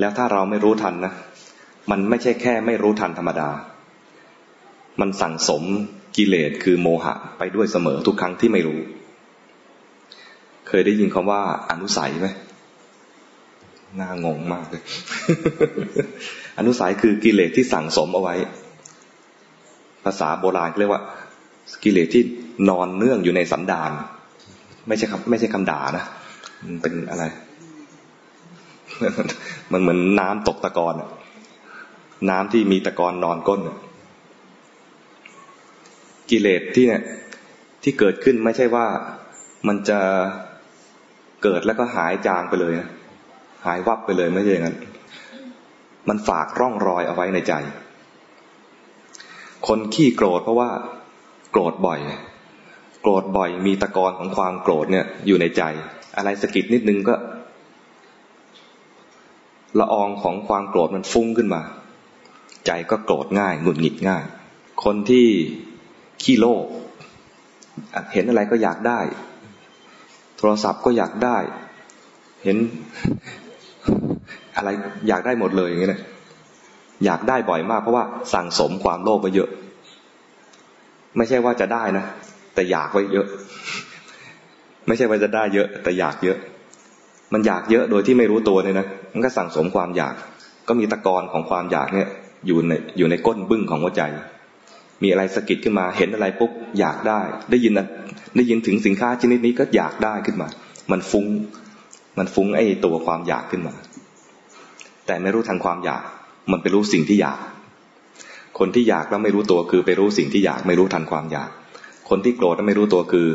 แล้วถ้าเราไม่รู้ทันนะ มันไม่ใช่แค่ไม่รู้ทันธรรมดา มันสั่งสมกิเลสคือโมหะไปด้วยเสมอทุกครั้งที่ไม่รู้ เคยได้ยินคำว่าอนุสัยไหมน่างงมากเลย อนุสัยคือกิเลสที่สั่งสมเอาไว้ ภาษาโบราณเรียกว่า กิเลสที่นอนเนื่องอยู่ในสันดาน ไม่ใช่คำไม่ใช่คำด่านะมันเป็นอะไร มันเหมือนน้ำตกตะกอนน้ำที่มีตะกอนนอนก้นกิเลสที่เนี่ยที่เกิดขึ้นไม่ใช่ว่ามันจะเกิดแล้วก็หายจางไปเลยนะหายวับไปเลยไม่ใช่อย่างนั้น มันฝากร่องรอยเอาไว้ในใจ คนขี้โกรธเพราะว่า โกรธบ่อย โกรธบ่อยมีตะกอนของความโกรธเนี่ยอยู่ในใจ อะไรสะกิดนิดนึงก็ละอองของความโกรธมันฟุ้งขึ้นมา ใจก็โกรธง่ายหงุดหงิดง่าย คนที่ขี้โลภเห็นอะไรก็อยากได้ โทรศัพท์ก็อยากได้ เห็นอะไรอยากได้หมดเลยอย่างเงี้ยอยากได้บ่อยมากเพราะว่าสั่งสมความโลภไปเยอะ ไม่ใช่ว่าจะได้นะ แต่อยากไว้เยอะ ไม่ใช่ว่าจะได้เยอะ แต่อยากเยอะ มันอยากเยอะโดยที่ไม่รู้ตัวเนี่ยนะมันก็สั่งสมความอยาก ก็มีตะกอนของความอยากเนี่ย อยู่ในอยู่ในก้นบึ้งของหัวใจ มีอะไรสะกิดขึ้นมาเห็นอะไรปุ๊บอยากได้ ได้ยินได้ยินถึงสินค้าชนิดนี้ก็อยากได้ขึ้นมา มันฟุง้ง มันฟุ้งไอ้ตัวความอยากขึ้นมา แต่ไม่รู้ทันความอยาก มันไปรู้สิ่งที่อยาก คนที่อยากแล้วไม่รู้ตัวคือ ไปรู้สิ่งที่อยากไม่รู้ทันความอยาก คนที่โกรธแล้วไม่รู้ตัวคือ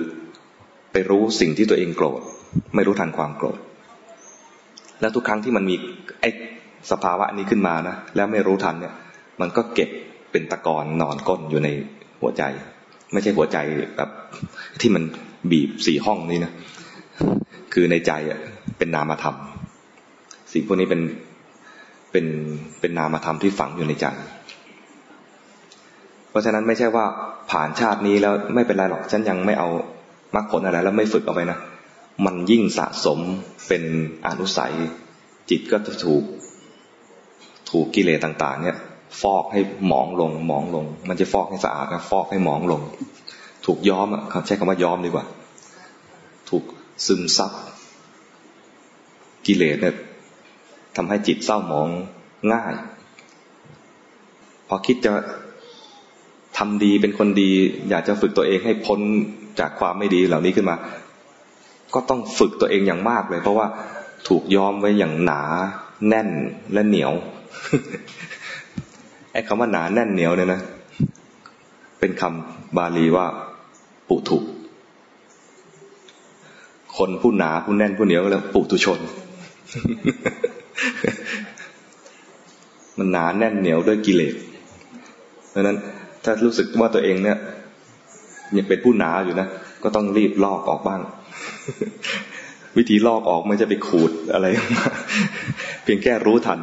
ไปรู้สิ่งที่ตัวเองโกรธ ไม่รู้ทันความโกรธ แล้วทุกครั้งที่มันมีไอ้สภาวะนี้ขึ้นมานะแล้วไม่รู้ทันเนี่ย มันก็เก็บเป็นตะกอนนอนก้นอยู่ในหัวใจ ไม่ใช่หัวใจแบบที่มันบีบสี่ห้องนี่นะคือในใจอะเป็นนามธรรม สิ่งพวกนี้เป็นเป็นเป็นนามธรรมที่ฝังอยู่ในใจ ราะฉะนั้นไม่ใช่ว่าผ่านชาตินี้แล้วไม่เป็นไรหรอกฉันยังไม่เอามรรคผลอะไรแล้วไม่ฝึกเอาไปนะมันยิ่งสะสมเป็นอนุสัย จิตก็จะถูกถูกกิเลสต่าง ๆ เนี่ย ฟอกให้หมองลงหมองลง มันจะฟอกให้สะอาดนะฟอกให้หมองลง ถูกย้อมอะใช้คำว่าย้อมดีกว่า ถูกซึมซับกิเลสเนี่ยทำให้จิตเศร้าหมองง่าย พอคิดจะ ทำดีเป็นคนดี อยากจะฝึกตัวเองให้พ้นจากความไม่ดีเหล่านี้ขึ้นมา ก็ต้องฝึกตัวเองอย่างมากเลย เพราะว่าถูกย้อมไว้อย่างหนา แน่นและเหนียวไอ้คำว่าหนาแน่นเหนียวเนี่ยนะ เป็นคำบาลีว่า ปุถุคนผู้หนาผู้แน่นผู้เหนียวก็แล้วปุถุชน มันหนาแน่นเหนียวด้วยกิเลสเพราะนั้น ถ้ารู้สึกว่าตัวเองเนี่ยยังเป็นผู้หนาอยู่นะ ก็ต้องรีบลอกออกบ้าง วิธีลอกออกไม่จะไปขูดอะไรเพียงแค่รู้ทัน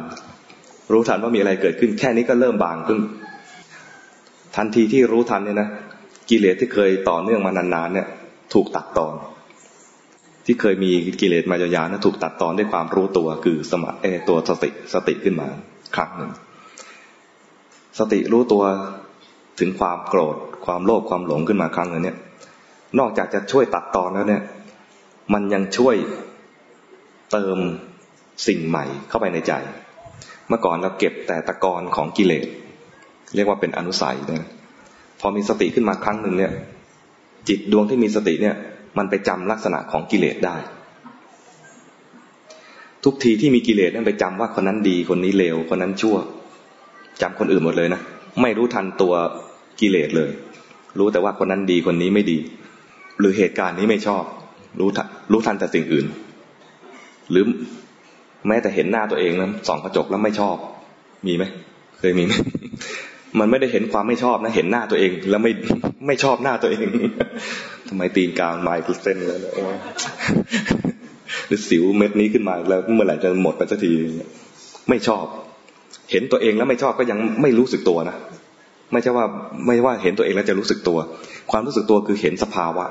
รู้ทันว่ามีอะไรเกิดขึ้น แค่นี้ก็เริ่มบางขึ้น ทันทีที่รู้ทันเนี่ยนะกิเลสที่เคยต่อเนื่องมานานๆเนี่ย ถูกตัดตอน ที่เคยมีกิเลสมายาวๆนะถูกตัดตอนด้วยความรู้ตัวคือสมาเอตัวสติสติขึ้นมาครั้งหนึ่งสติรู้ตัว ถึงความโกรธ ความโลภความหลงขึ้นมาครั้งนึงเนี่ย นอกจากจะช่วยตัดตอนแล้วเนี่ย มันยังช่วยเติมสิ่งใหม่เข้าไปในใจ เมื่อก่อนเราเก็บแต่ตะกอนของกิเลสเรียกว่าเป็นอนุสัยเนี่ยพอมีสติขึ้นมาครั้งหนึ่งเนี่ย จิตดวงที่มีสติเนี่ย มันไปจำลักษณะของกิเลสได้ ทุกทีที่มีกิเลสนั่นไปจำว่าคนนั้นดีคนนี้เลวคนนั้นชั่วจำคนอื่นหมดเลยนะไม่รู้ทันตัว กิเลสเลย รู้แต่ว่าคนนั้นดีคนนี้ไม่ดี หรือเหตุการณ์นี้ไม่ชอบ รู้ทันรู้ทันแต่สิ่งอื่น หรือแม้แต่เห็นหน้าตัวเองนะส่องกระจกแล้วไม่ชอบ มีไหมเคยมีไหมมันไม่ได้เห็นความไม่ชอบนะ เห็นหน้าตัวเอง แล้วไม่ไม่ชอบหน้าตัวเองทำไมตีนกลางไมค์เส้นแล้วโอ้หรือสิวเม็ดนี้ขึ้นมาแล้วเมื่อไหร่จะหมดไปสักทีไม่ชอบ เห็นตัวเองแล้วไม่ชอบก็ยังไม่รู้สึกตัวนะ ไม่ใช่ว่าไม่ว่าเห็นตัวเองแล้วจะรู้สึกตัว ความรู้สึกตัวคือเห็นสภาวะ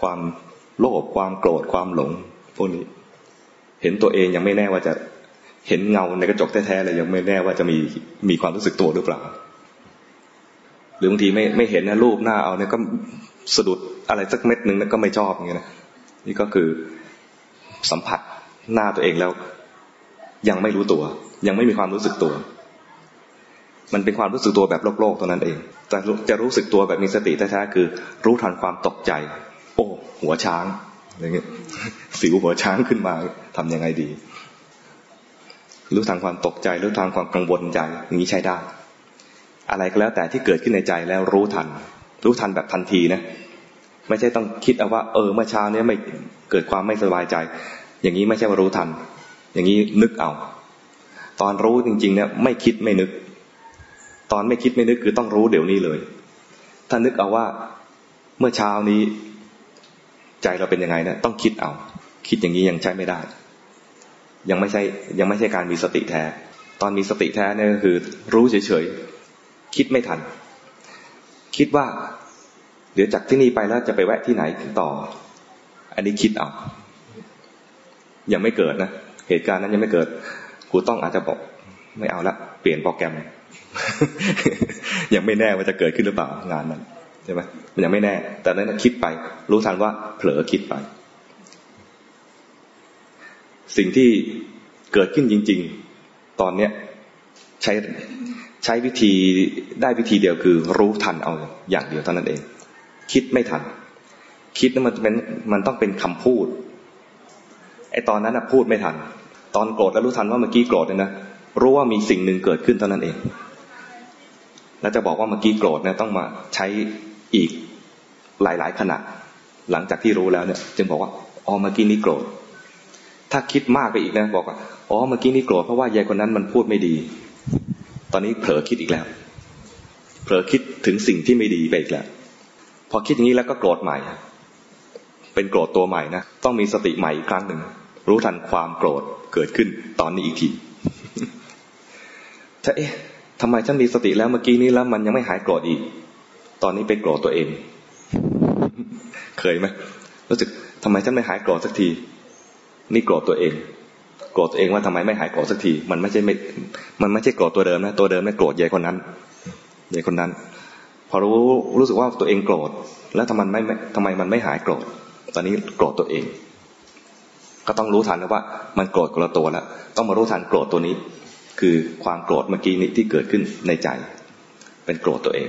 ความโลภความโกรธความหลงพวกนี้ เห็นตัวเองยังไม่แน่ว่าจะเห็นเงาในกระจกแท้ๆเลยยังไม่แน่ว่าจะมีมีความรู้สึกตัวหรือเปล่า หรือบางทีไม่ไม่เห็นนะรูปหน้าเอาเนี่ยก็สะดุดอะไรสักเม็ดหนึ่งแล้วก็ไม่ชอบอย่างเงี้ยนะนี่ก็คือสัมผัสหน้าตัวเองแล้ว ยังไม่รู้ตัว ยังไม่มีความรู้สึกตัว มันเป็นความรู้สึกตัวแบบโลกโลกตัวนั้นเอง แต่จะรู้สึกตัวแบบมีสติแท้ๆคือ รู้ทันความตกใจ โอ้ หัวช้างอะไรเงี้ยสิวหัวช้างขึ้นมาทํำยังไงดี รู้ทางความตกใจรู้ทางความกังวลใจอย่างนี้ใช้ได้ อะไรก็แล้วแต่ที่เกิดขึ้นในใจแล้วรู้ทัน รู้ทันแบบทันทีนะไม่ใช่ต้องคิดเอาว่า เออเมื่อเช้านี้ไม่เกิดความไม่สบายใจ อย่างนี้ไม่ใช่ว่ารู้ทัน อย่างนี้นึกเอา ตอนรู้จริงๆเนี่ยไม่คิดไม่นึก ตอนไม่คิดไม่นึกคือต้องรู้เดี๋ยวนี้เลย ถ้านึกเอาว่าเมื่อเช้านี้ใจเราเป็นยังไงเนะต้องคิดเอา คิดอย่างนี้ยังใช้ไม่ได้ ยังไม่ใช่ยังไม่ใช่การมีสติแท้ ตอนมีสติแท้เนี่ยก็คือ รู้เฉยๆคิดไม่ทัน คิดว่า เดี๋ยวจากที่นี่ไปแล้วจะไปแวะที่ไหนต่อ อันนี้คิดเอายังไม่เกิดนะเหตุการณ์นั้นยังไม่เกิดครูต้องอาจจะบอก ไม่เอาละเปลี่ยนโปรแกรม ยังไม่แน่ว่าจะเกิดขึ้นหรือเปล่างานนั้นใช่ไหมมันยังไม่แน่ แต่นั้นคิดไป รู้ทันว่าเผลอคิดไป สิ่งที่เกิดขึ้นจริง ๆ ตอนเนี้ยใช้ใช้วิธีได้วิธีเดียวคือ รู้ทันเอาอย่างเดียวเท่านั้นเอง คิดไม่ทัน คิดนั้นมันเป็นมันต้องเป็นคำพูดไอตอนนั้นนะพูดไม่ทัน ตอนโกรธแล้วรู้ทันว่าเมื่อกี้โกรธเนี่ยนะรู้ว่ามีสิ่งหนึ่งเกิดขึ้นเท่านั้นเอง แล้วจะบอกว่าเมื่อกี้โกรธเนี่ยต้องมาใช้อีกหลาย ๆ ขณะ หลังจากที่รู้แล้วเนี่ยจึงบอกว่าอ๋อเมื่อกี้นี้โกรธ ถ้าคิดมากไปอีกนะบอกว่าอ๋อเมื่อกี้นี่โกรธเพราะว่ายายคนนั้นมันพูดไม่ดี ตอนนี้เผลอคิดอีกแล้ว เผลอคิดถึงสิ่งที่ไม่ดีไปอีกแล้ว พอคิดอย่างนี้แล้วก็โกรธใหม่ เป็นโกรธตัวใหม่นะต้องมีสติใหม่อีกครั้งหนึ่งรู้ทันความโกรธเกิดขึ้นตอนนี้อีกทีถ้าเอ๊ะ ทำไมฉันมีสติแล้วเมื่อกี้นี้แล้วมันยังไม่หายโกรธอีก ตอนนี้ไปโกรธตัวเอง เคยไหมรู้สึกทำไมฉันไม่หายโกรธสักที นี่โกรธตัวเอง โกรธตัวเองว่าทำไมไม่หายโกรธสักที มันไม่ใช่ไม่ มันไม่ใช่โกรธตัวเดิมนะ ตัวเดิมไม่โกรธใหญ่คนนั้นใหญ่คนนั้น พอรู้รู้สึกว่าตัวเองโกรธ แล้วทำไมไม่ทำไมมันไม่หายโกรธ ตอนนี้โกรธตัวเอง ก็ต้องรู้ทันนะว่า มันโกรธคนละตัวแล้ว ต้องมารู้ทันโกรธตัวนี้ คือความโกรธเมื่อกี้นี้ที่เกิดขึ้นในใจ เป็นโกรธตัวเอง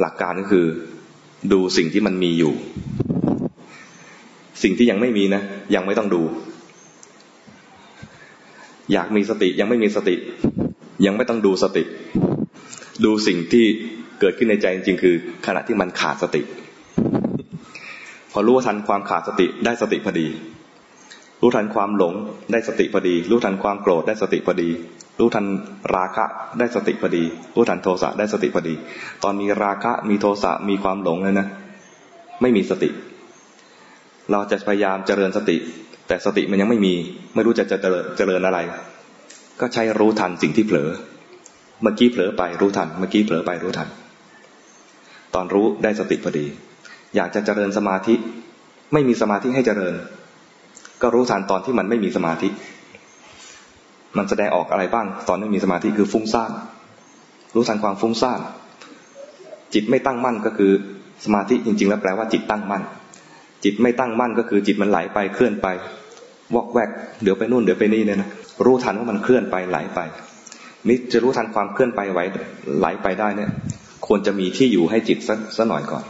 หลักการก็คือดูสิ่งที่มันมีอยู่ สิ่งที่ยังไม่มีนะ ยังไม่ต้องดู อยากมีสติยังไม่มีสติ ยังไม่ต้องดูสติ ดูสิ่งที่เกิดขึ้นในใจจริงๆคือ ขณะที่มันขาดสติ พอรู้ทันความขาดสติได้สติพอดี รู้ทันความหลงได้สติพอดี รู้ทันความโกรธได้สติพอดี รู้ทันราคะได้สติพอดี รู้ทันโทสะได้สติพอดี ตอนมีราคะมีโทสะมีความหลงเลยนะ ไม่มีสติ เราจะพยายามเจริญสติ แต่สติมันยังไม่มี ไม่รู้จะจะเจริญเจริญอะไร ก็ใช้รู้ทันสิ่งที่เผลอ เมื่อกี้เผลอไปรู้ทัน เมื่อกี้เผลอไปรู้ทัน ตอนรู้ได้สติพอดี อยากจะเจริญสมาธิ ไม่มีสมาธิให้เจริญ ก็รู้ทันตอนที่มันไม่มีสมาธิ มันแสดงออกอะไรบ้าง ตอนไม่มีสมาธิคือฟุ้งซ่าน รู้ทันความฟุ้งซ่าน จิตไม่ตั้งมั่นก็คือสมาธิจริง ๆ แล้วแปลว่าจิตตั้งมั่น จิตไม่ตั้งมั่นก็คือจิตมันไหลไปเคลื่อนไป วอกแวก เดี๋ยวไปนู่นเดี๋ยวไปนี่เนี่ยนะ รู้ทันว่ามันเคลื่อนไปไหลไป นี่จะรู้ทันความเคลื่อนไปไหวไหลไปได้เนี่ย ควรจะมีที่อยู่ให้จิตสักหน่อยก่อน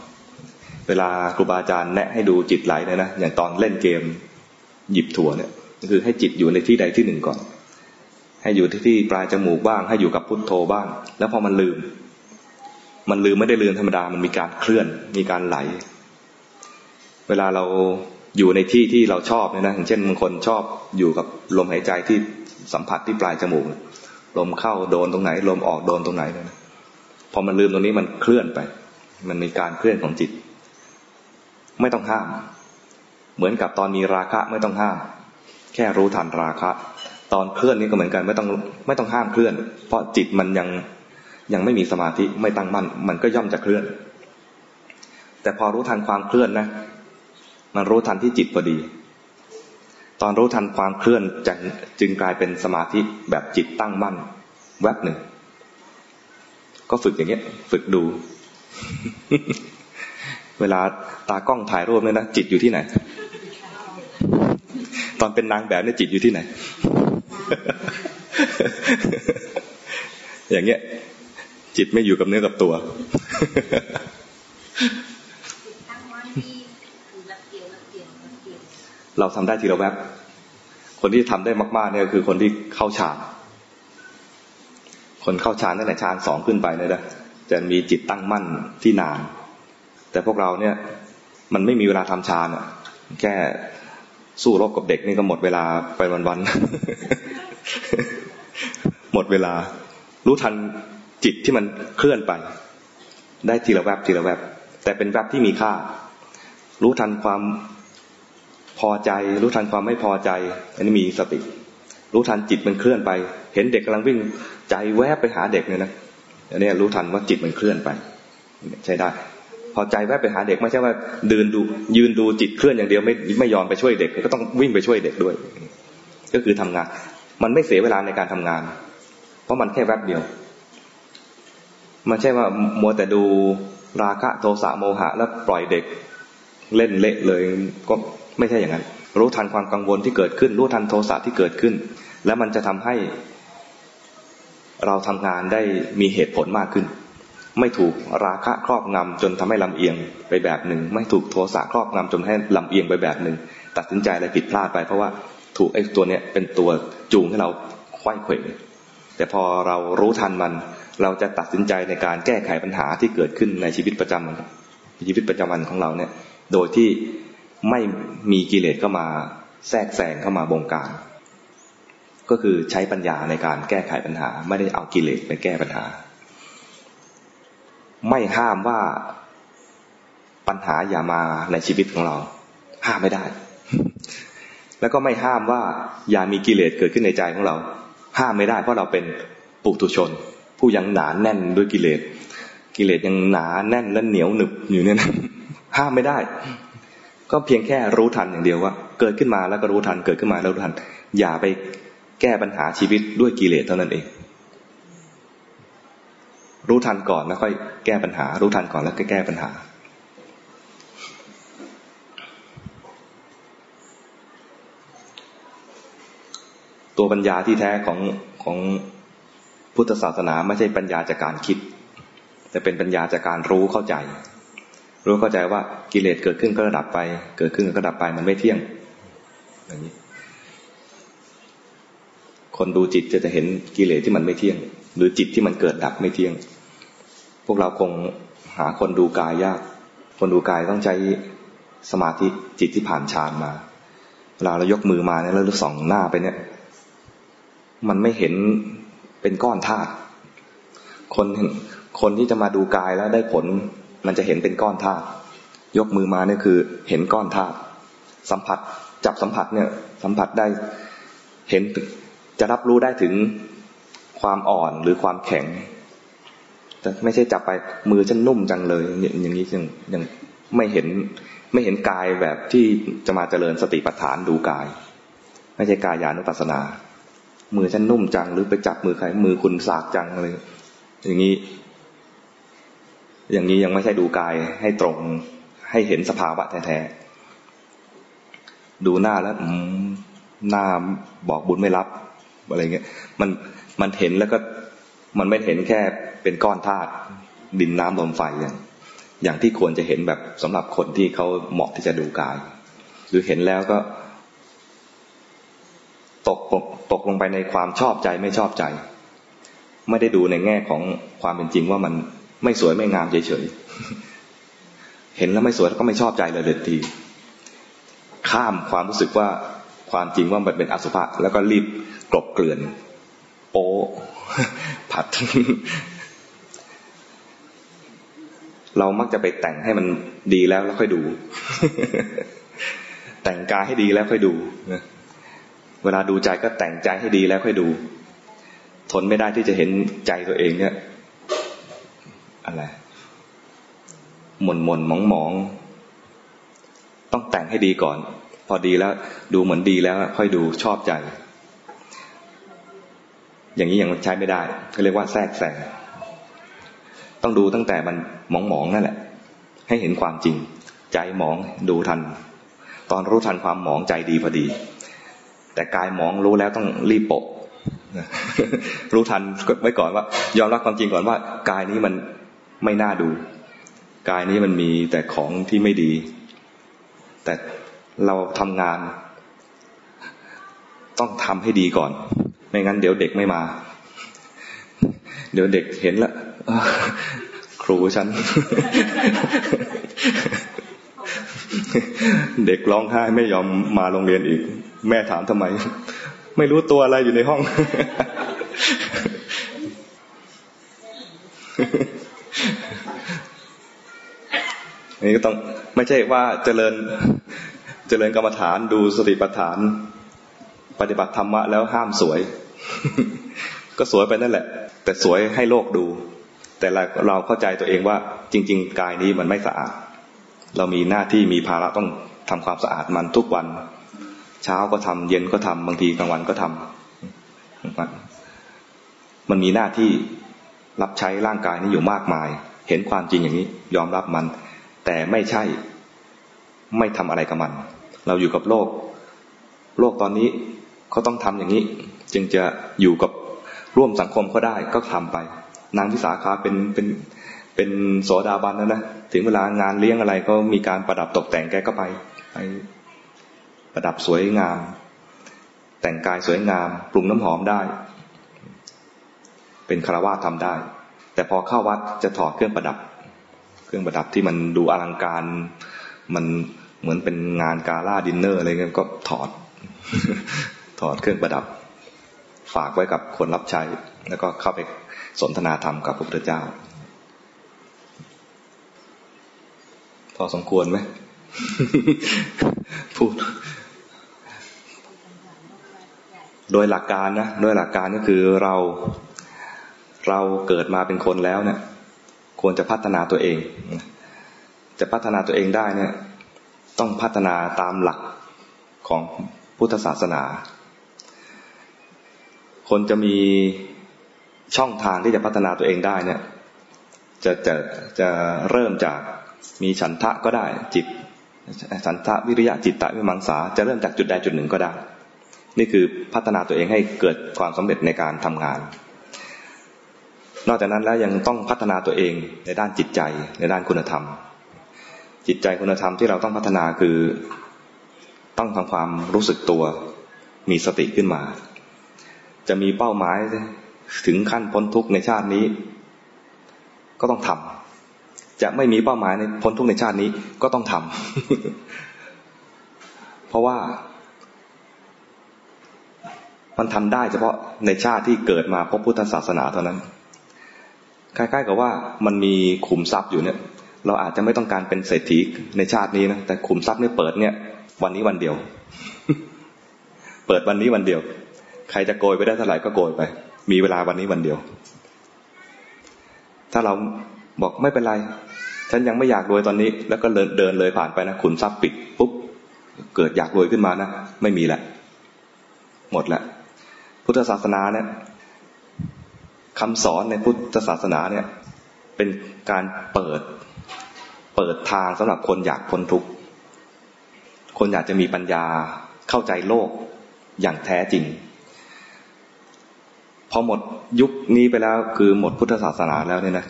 เวลาครูบาอาจารย์แนะให้ดูจิตไหลเนี่ยนะ อย่างตอนเล่นเกม หยิบถั่วเนี่ยคือให้จิตอยู่ในที่ใดที่หนึ่งก่อน ให้อยู่ที่ที่ปลายจมูกบ้าง ให้อยู่กับพุทโธบ้าง แล้วพอมันลืม มันลืมไม่ได้ลืมธรรมดา มันมีการเคลื่อน มีการไหล เวลาเราอยู่ในที่ที่เราชอบเนี่ยนะอย่างเช่นบางคนชอบอยู่กับลมหายใจที่สัมผัสที่ปลายจมูก ลมเข้าโดนตรงไหน ลมออกโดนตรงไหนเนี่ยนะพอมันลืมตรงนี้มันเคลื่อนไป มันมีการเคลื่อนของจิต ไม่ต้องห้าม เหมือนกับตอนมีราคะไม่ต้องห้าม แค่รู้ทันราคะ ตอนเคลื่อนนี่ก็เหมือนกันไม่ต้องไม่ต้องห้ามเคลื่อน เพราะจิตมันยังยังไม่มีสมาธิไม่ตั้งมั่น มันก็ย่อมจะเคลื่อน แต่พอรู้ทันความเคลื่อนนะ มันรู้ทันที่จิตพอดี ตอนรู้ทันความเคลื่อนจึงจึงกลายเป็นสมาธิแบบจิตตั้งมั่น แวบหนึ่ง ก็ฝึกอย่างเงี้ย ฝึกดู เวลาตากล้องถ่ายรูปเนี่ยนะจิตอยู่ที่ไหน ตอนเป็นนางแบบเนี่ยจิตอยู่ที่ไหน อย่างเงี้ย จิตไม่อยู่กับเนื้อกับตัวเราทำได้ทีละแวบ คนที่ทำได้มากๆเนี่ยคือคนที่เข้าฌาน คนเข้าฌานตั้งแต่ฌานสองขึ้นไปเนี่ยนะจะมีจิตตั้งมั่นที่นาน แต่พวกเราเนี่ย มันไม่มีเวลาทำฌานอะแค่ สู้รบกับเด็กนี่ก็หมดเวลาไปวันๆหมดเวลา รู้ทันจิตที่มันเคลื่อนไป ได้ทีละแวบทีละแวบแต่เป็นแวบที่มีค่า รู้ทันความพอใจ รู้ทันความไม่พอใจ อันนี้มีสติ รู้ทันจิตมันเคลื่อนไป เห็นเด็กกำลังวิ่งใจแวบไปหาเด็กเนี่ยนะอันนี้รู้ทันว่าจิตมันเคลื่อนไป ใช่ได้ พอใจแวบไปหาเด็กไม่ใช่ว่าเดินดูยืนดูจิตเคลื่อนอย่างเดียวไม่ไม่ยอมไปช่วยเด็กก็ต้องวิ่งไปช่วยเด็กด้วย ก็คือทำงาน มันไม่เสียเวลาในการทำงาน เพราะมันแค่แวบเดียว มันใช่ว่ามัวแต่ดูราคะโทสะโมหะ แล้วปล่อยเด็กเล่นเละเลยก็ไม่ใช่อย่างนั้น รู้ทันความกังวลที่เกิดขึ้น รู้ทันโทสะที่เกิดขึ้น แล้วมันจะทำให้ เราทำงานได้มีเหตุผลมากขึ้น ไม่ถูกราคะครอบงำจนทำให้ลำเอียงไปแบบหนึ่ง ไม่ถูกโทสะครอบงำจนให้ลำเอียงไปแบบหนึ่ง ตัดสินใจอะไรผิดพลาดไป เพราะว่าถูกไอ้ตัวเนี้ยเป็นตัวจูงให้เราควยเขวแต่พอเรารู้ทันมัน เราจะตัดสินใจในการแก้ไขปัญหาที่เกิดขึ้นในชีวิตประจำวันชีวิตประจำวันของเราเนี่ยโดยที่ไม่มีกิเลสเข้ามาแทรกแซงเข้ามาบงการ ก็คือใช้ปัญญาในการแก้ไขปัญหา ไม่ได้เอากิเลสไปแก้ปัญหา ไม่ห้ามว่าปัญหาอย่ามาในชีวิตของเรา ห้ามไม่ได้ แล้วก็ไม่ห้ามว่าอย่ามีกิเลสเกิดขึ้นในใจของเรา ห้ามไม่ได้เพราะเราเป็นปุถุชน ผู้ยังหนาแน่นด้วยกิเลส กิเลสยังหนาแน่นและเหนียวหนึบอยู่เนี่ยนะห้ามไม่ได้ ก็เพียงแค่รู้ทันอย่างเดียวว่า เกิดขึ้นมาแล้วก็รู้ทัน เกิดขึ้นมาแล้วรู้ทัน อย่าไปแก้ปัญหาชีวิตด้วยกิเลสเท่านั้นเอง รู้ทันก่อนแล้วค่อยแก้ปัญหา รู้ทันก่อนแล้วก็แก้ปัญหา ตัวปัญญาที่แท้ของของพุทธศาสนาไม่ใช่ปัญญาจากการคิด แต่เป็นปัญญาจากการรู้เข้าใจ รู้เข้าใจว่ากิเลสเกิดขึ้นก็ระดับไป เกิดขึ้นก็ดับไปมันไม่เที่ยงอย่างนี้คนดูจิตจะจะเห็นกิเลสที่มันไม่เที่ยง หรือจิตที่มันเกิดดับไม่เที่ยง พวกเราคงหาคนดูกายยาก คนดูกายต้องใช้สมาธิจิตที่ผ่านฌานมาเวลาเรายกมือมาเนี่ยแล้วส่องหน้าไปเนี่ย มันไม่เห็นเป็นก้อนธาตุคนคนที่จะมาดูกายแล้วได้ผล มันจะเห็นเป็นก้อนธาตุยกมือมาเนี่ยคือ เห็นก้อนธาตุสัมผัสจับสัมผัสเนี่ย สัมผัสได้เห็นจะรับรู้ได้ถึง ความอ่อนหรือความแข็ง แต่ไม่ใช่จับไปมือฉันนุ่มจังเลย อย่างนี้ยังยังไม่เห็นไม่เห็นกายแบบที่จะมาเจริญสติปัฏฐานดูกาย ไม่ใช่กายานุปัสสนา มือฉันนุ่มจังหรือไปจับมือใครมือคุณสากจังอะไรอย่างนี้ อย่างนี้ยังไม่ใช่ดูกายให้ตรงให้เห็นสภาวะแท้ๆดูหน้าแล้วหน้าบอกบุญไม่รับอะไรเงี้ย มัน มันเห็นแล้วก็มันไม่เห็นแค่เป็นก้อนธาตุดินน้ำลมไฟอย่างอย่างที่ควรจะเห็นแบบสำหรับคนที่เขาเหมาะที่จะดูกาย หรือเห็นแล้วก็ ตกตกลงไปในความชอบใจไม่ชอบใจ ไม่ได้ดูในแง่ของความเป็นจริงว่ามันไม่สวยไม่งามเฉยๆเห็นแล้วไม่สวยแล้วก็ไม่ชอบใจเลยเด็ดที ข้ามความรู้สึกว่าความจริงว่ามันเป็นอสุภะแล้วก็รีบกลบเกลื่อน โป๊ผัด เรามักจะไปแต่งให้มันดีแล้วแล้วค่อยดู แต่งกายให้ดีแล้วค่อยดู เวลาดูใจก็แต่งใจให้ดีแล้วค่อยดู ทนไม่ได้ที่จะเห็นใจตัวเองเนี่ย อะไรหม่นหม่นมองมองต้องแต่งให้ดีก่อน พอดีแล้ว ดูเหมือนดีแล้ว ค่อยดูชอบใจ อย่างนี้ยังใช้ไม่ได้เขาเรียกว่าแทรกแซงต้องดูตั้งแต่มันมองมองนั่นแหละ ให้เห็นความจริง ใจมองดูทัน ตอนรู้ทันความหมองใจดีพอดี แต่กายมองรู้แล้วต้องรีบโปะรู้ทันไว้ก่อนว่า ยอมรับความจริงก่อนว่ากายนี้มันไม่น่าดู กายนี้มันมีแต่ของที่ไม่ดี แต่เราทำงาน ต้องทำให้ดีก่อน ไม่งั้นเดี๋ยวเด็กไม่มา เดี๋ยวเด็กเห็นล้วครูฉัน เด็กร้องไห้ไม่ยอมมาโรงเรียนอีก แม่ถามทำไม ไม่รู้ตัวอะไรอยู่ในห้องนี่ก็ต้องไม่ใช่ว่าเจริญเจริญกรรมฐานดูสติปัฏฐาน ปฏิบัติธรรมะแล้วห้ามสวย ก็สวยไปนั่นแหละ แต่สวยให้โลกดู แต่เราเราเข้าใจตัวเองว่าจริง ๆ กายนี้มันไม่สะอาด เรามีหน้าที่มีภาระต้องทำความสะอาดมันทุกวัน เช้าก็ทำเย็นก็ทำบางทีกลางวันก็ทำมันมีหน้าที่รับใช้ร่างกายนี้อยู่มากมาย เห็นความจริงอย่างนี้ ยอมรับมัน แต่ไม่ใช่ ไม่ทำอะไรกับมัน เราอยู่กับโลก โลกตอนนี้ เขาต้องทำอย่างนี้ จึงจะอยู่กับร่วมสังคมเขาได้ก็ทำไป นางพิสาขาเป็นเป็นเป็นโสดาบันแล้วนะถึงเวลางานเลี้ยงอะไรก็มีการประดับตกแต่งแกก็ไปไปประดับสวยงาม แต่งกายสวยงาม ปรุงน้ำหอมได้ เป็นคารวะทำได้ แต่พอเข้าวัดจะถอดเครื่องประดับ เครื่องประดับที่มันดูอลังการ มันเหมือนเป็นงานกาล่าดินเนอร์อะไรเงี้ยก็ถอด ถอดเครื่องประดับ ฝากไว้กับคนรับใช้ แล้วก็เข้าไปสนทนาธรรมกับพระพุทธเจ้าพพอสมควรไหมพูดโดยหลักการนะ โดยหลักการก็คือเรา เราเกิดมาเป็นคนแล้วเนี่ย ควรจะพัฒนาตัวเอง จะพัฒนาตัวเองได้เนี่ย ต้องพัฒนาตามหลักของพุทธศาสนา คนจะมีช่องทางที่จะพัฒนาตัวเองได้เนี่ย จะจะจะเริ่มจากมีฉันทะก็ได้จิตฉันทะวิริยะจิตตะวิมังสาจะเริ่มจากจุดใดจุดหนึ่งก็ได้ นี่คือพัฒนาตัวเองให้เกิดความสำเร็จในการทำงาน นอกจากนั้นแล้วยังต้องพัฒนาตัวเองในด้านจิตใจในด้านคุณธรรม จิตใจคุณธรรมที่เราต้องพัฒนาคือต้องทำความรู้สึกตัวมีสติขึ้นมา จะมีเป้าหมายถึงขั้นพ้นทุกข์ในชาตินี้ ก็ต้องทำจะไม่มีเป้าหมายในพ้นทุกข์ในชาตินี้ก็ต้องทำเพราะว่า มันทำได้เฉพาะในชาติที่เกิดมาพบพุทธศาสนาเท่านั้นคล้ายๆกับว่ามันมีขุมทรัพย์อยู่เนี่ย เราอาจจะไม่ต้องการเป็นเศรษฐีในชาตินี้นะแต่ขุมทรัพย์เนี่ยเปิดเนี่ย วันนี้วันเดียว เปิดวันนี้วันเดียว ใครจะโกยไปได้เท่าไหร่ก็โกยไป มีเวลาวันนี้วันเดียว ถ้าเราบอกไม่เป็นไร ฉันยังไม่อยากรวยตอนนี้ แล้วก็เดินเดินเลยผ่านไปนะขุนทรัพย์ปิดปุ๊บเกิดอยากรวยขึ้นมานะไม่มีแหละหมดละพุทธศาสนาเนี่ยคำสอนในพุทธศาสนาเนี่ย เป็นการเปิด เปิดทางสำหรับคนอยากพ้นทุกข์คนอยากจะมีปัญญาเข้าใจโลกอย่างแท้จริง พอหมดยุคนี้ไปแล้วคือหมดพุทธศาสนาแล้วเนี่ยนะ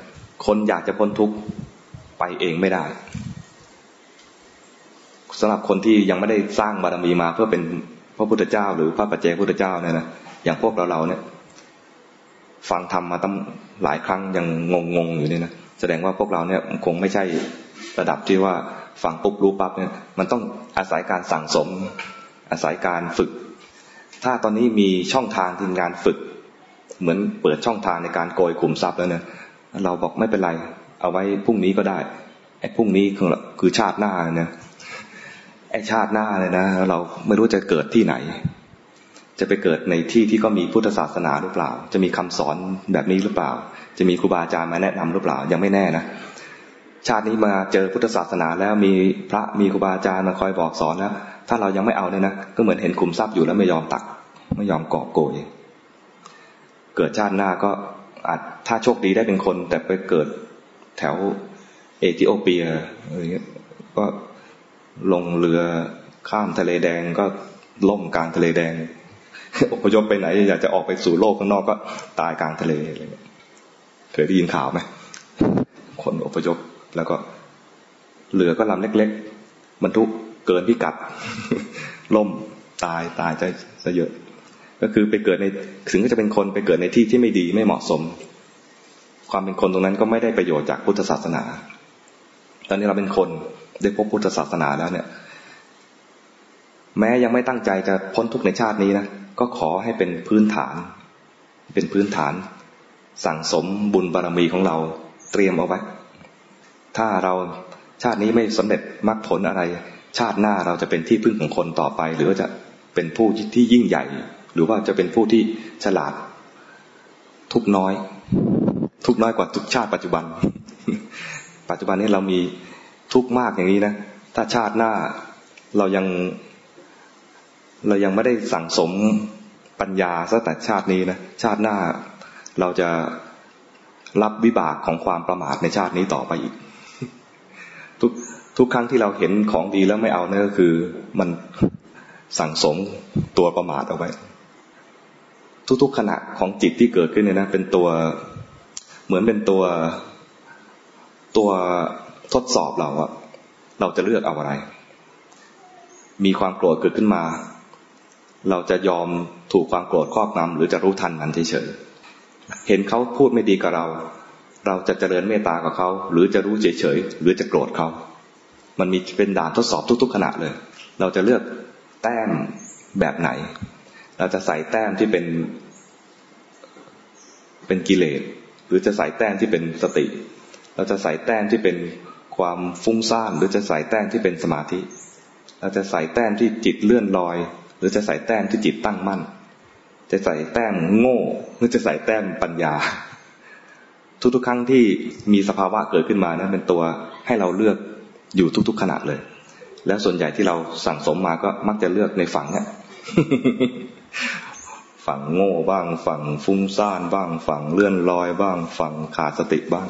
คนอยากจะพ้นทุกข์ไปเองไม่ได้สำหรับคนที่ยังไม่ได้สร้างบารมีมาเพื่อเป็นพระพุทธเจ้า หรือพระปัจเจกพุทธเจ้าเนี่ยนะอย่างพวกเราเราเนี่ยฟังธรรมมาตั้งหลายครั้งยังงงงอยู่เนี่ยนะแสดงว่าพวกเราเนี่ยคงไม่ใช่ระดับที่ว่าฟังปุ๊บรู้ปั๊บเนี่ยมันต้องอาศัยการสั่งสม อาศัยการฝึก ถ้าตอนนี้มีช่องทางทีมงานฝึก เหมือนเปิดช่องทางในการโกยขุมทรัพย์แล้วเนี่ยเราบอกไม่เป็นไร เอาไว้พรุ่งนี้ก็ได้ไอ้พรุ่งนี้คือคือชาติหน้าเนี่ยไอ้ชาติหน้าเลยนะ เราไม่รู้จะเกิดที่ไหน จะไปเกิดในที่ที่ก็มีพุทธศาสนาหรือเปล่า จะมีคำสอนแบบนี้หรือเปล่า จะมีครูบาอาจารย์มาแนะนำหรือเปล่า ยังไม่แน่นะชาตินี้มาเจอพุทธศาสนาแล้วมีพระมีครูบาอาจารย์มาคอยบอกสอนแล้วถ้าเรายังไม่เอาเนี่ยนะก็เหมือนเห็นขุมทรัพย์อยู่แล้วไม่ยอมตัก ไม่ยอมกอบโกย เกิดชาติหน้าก็อาจถ้าโชคดีได้เป็นคน แต่ไปเกิดแถวเอธิโอเปียอะไรเงี้ยก็ลงเรือข้ามทะเลแดงก็ล่มกลางทะเลแดงอพยพไปไหน อยากจะออกไปสู่โลกข้างนอกก็ตายกลางทะเลอะไรเงี้ยเคยได้ยินข่าวไหมคนอพยพแล้วก็เรือก็ลำเล็ก ๆ บรรทุกเกินพิกัดล่มตายตายใจเยอะ ก็คือไปเกิดในถึงก็จะเป็นคนไปเกิดในที่ที่ไม่ดีไม่เหมาะสม ความเป็นคนตรงนั้นก็ไม่ได้ประโยชน์จากพุทธศาสนา ตอนนี้เราเป็นคนได้พบพุทธศาสนาแล้วเนี่ย แม้ยังไม่ตั้งใจจะพ้นทุกข์ในชาตินี้นะก็ขอให้เป็นพื้นฐาน เป็นพื้นฐาน สั่งสมบุญบารมีของเราเตรียมเอาไว้ ถ้าเราชาตินี้ไม่สำเร็จมรรคผลอะไร ชาติหน้าเราจะเป็นที่พึ่งของคนต่อไป หรือว่าจะเป็นผู้ที่ยิ่งใหญ่ หรือว่าจะเป็นผู้ที่ฉลาด ทุกน้อย ทุกน้อยกว่าทุกชาติปัจจุบัน ปัจจุบันนี้เรามีทุกมากอย่างนี้นะถ้าชาติหน้าเรายัง เรายังไม่ได้สั่งสมปัญญาซะแต่ชาตินี้นะชาติหน้าเราจะรับวิบากของความประมาทในชาตินี้ต่อไปอีก ทุกทุกครั้งที่เราเห็นของดีแล้วไม่เอาเนี่ยก็คือมันสั่งสมตัวประมาทเอาไว้ ทุกๆขณะของจิตที่เกิดขึ้นเนี่ยนะ เป็นตัวเหมือนเป็นตัวตัวทดสอบเราอะเราจะเลือกเอาอะไร มีความโกรธเกิดขึ้นมา เราจะยอมถูกความโกรธครอบงำหรือจะรู้ทันมันเฉยๆเห็นเขาพูดไม่ดีกับเรา เราจะเจริญเมตตากับเขา หรือจะรู้เฉยๆหรือจะโกรธเขา มันมีเป็นด่านทดสอบทุก ๆ ขณะเลย เราจะเลือกแต้มแบบไหน เราจะใส่แต้มที่เป็น เป็นกิเลสหรือจะใส่แต้มที่เป็นสติ เราจะใส่แต้มที่เป็นความฟุ้งซ่านหรือจะใส่แต้มที่เป็นสมาธิ เราจะใส่แต้มที่จิตเลื่อนลอย หรือจะใส่แต้มที่จิตตั้งมั่น จะใส่แต้มโง่หรือจะใส่แต้มปัญญา ทุกๆครั้งที่มีสภาวะเกิดขึ้นมานะเป็นตัวให้เราเลือกอยู่ทุกๆขณะเลย แล้วส่วนใหญ่ที่เราสั่งสมมาก็มักจะเลือกในฝั่งเนี่ย ฝั่งโง่บ้าง ฝั่งฟุ้งซ่านบ้าง ฝั่งเลื่อนลอยบ้าง ฝั่งขาดสติบ้าง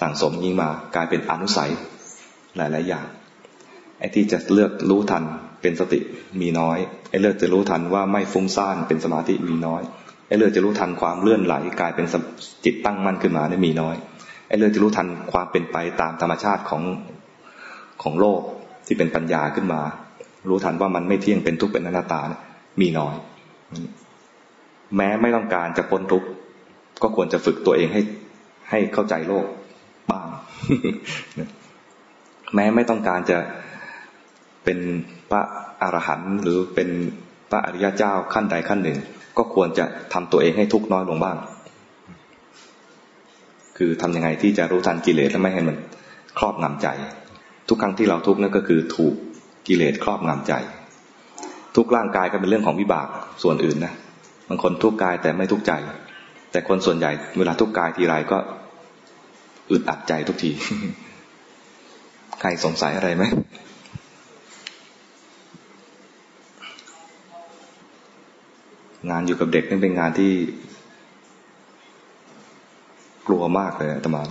สั่งสมยิ่งมากลายเป็นอนุสัยหลายๆอย่างไอ้ที่จะเลือกรู้ทันเป็นสติมีน้อยไอ้เลือกจะรู้ทันว่าไม่ฟุ้งซ่านเป็นสมาธิมีน้อยไอ้เลือกจะรู้ทันความเลื่อนไหลกลายเป็นจิตตั้งมั่นขึ้นมาได้มีน้อยไอ้เลือกจะรู้ทันความเป็นไปตามธรรมชาติของของโลกที่เป็นปัญญาขึ้นมา รู้ทันว่ามันไม่เที่ยงเป็นทุกข์เป็นอนัตตาเนี่ย มีน้อย แม้ไม่ต้องการจะพ้นทุกข์ก็ควรจะฝึกตัวเองให้ให้เข้าใจโลกบ้าง แม้ไม่ต้องการจะเป็นพระอรหันต์หรือเป็นพระอริยเจ้าขั้นใดขั้นหนึ่ง ก็ควรจะทำตัวเองให้ทุกข์น้อยลงบ้าง คือทำยังไงที่จะรู้ทันกิเลสและไม่ให้มันครอบงำใจ ทุกครั้งที่เราทุกข์นั่นก็คือถูกกิเลสครอบงำใจ ทุกร่างกายก็เป็นเรื่องของวิบากส่วนอื่นนะบางคนทุกกายแต่ไม่ทุกใจ แต่คนส่วนใหญ่เวลาทุกกายทีไรก็อึดอัดใจทุกที ใครสงสัยอะไรไหมงานอยู่กับเด็กนี่เป็นงานที่ กลัวมากเลยตมา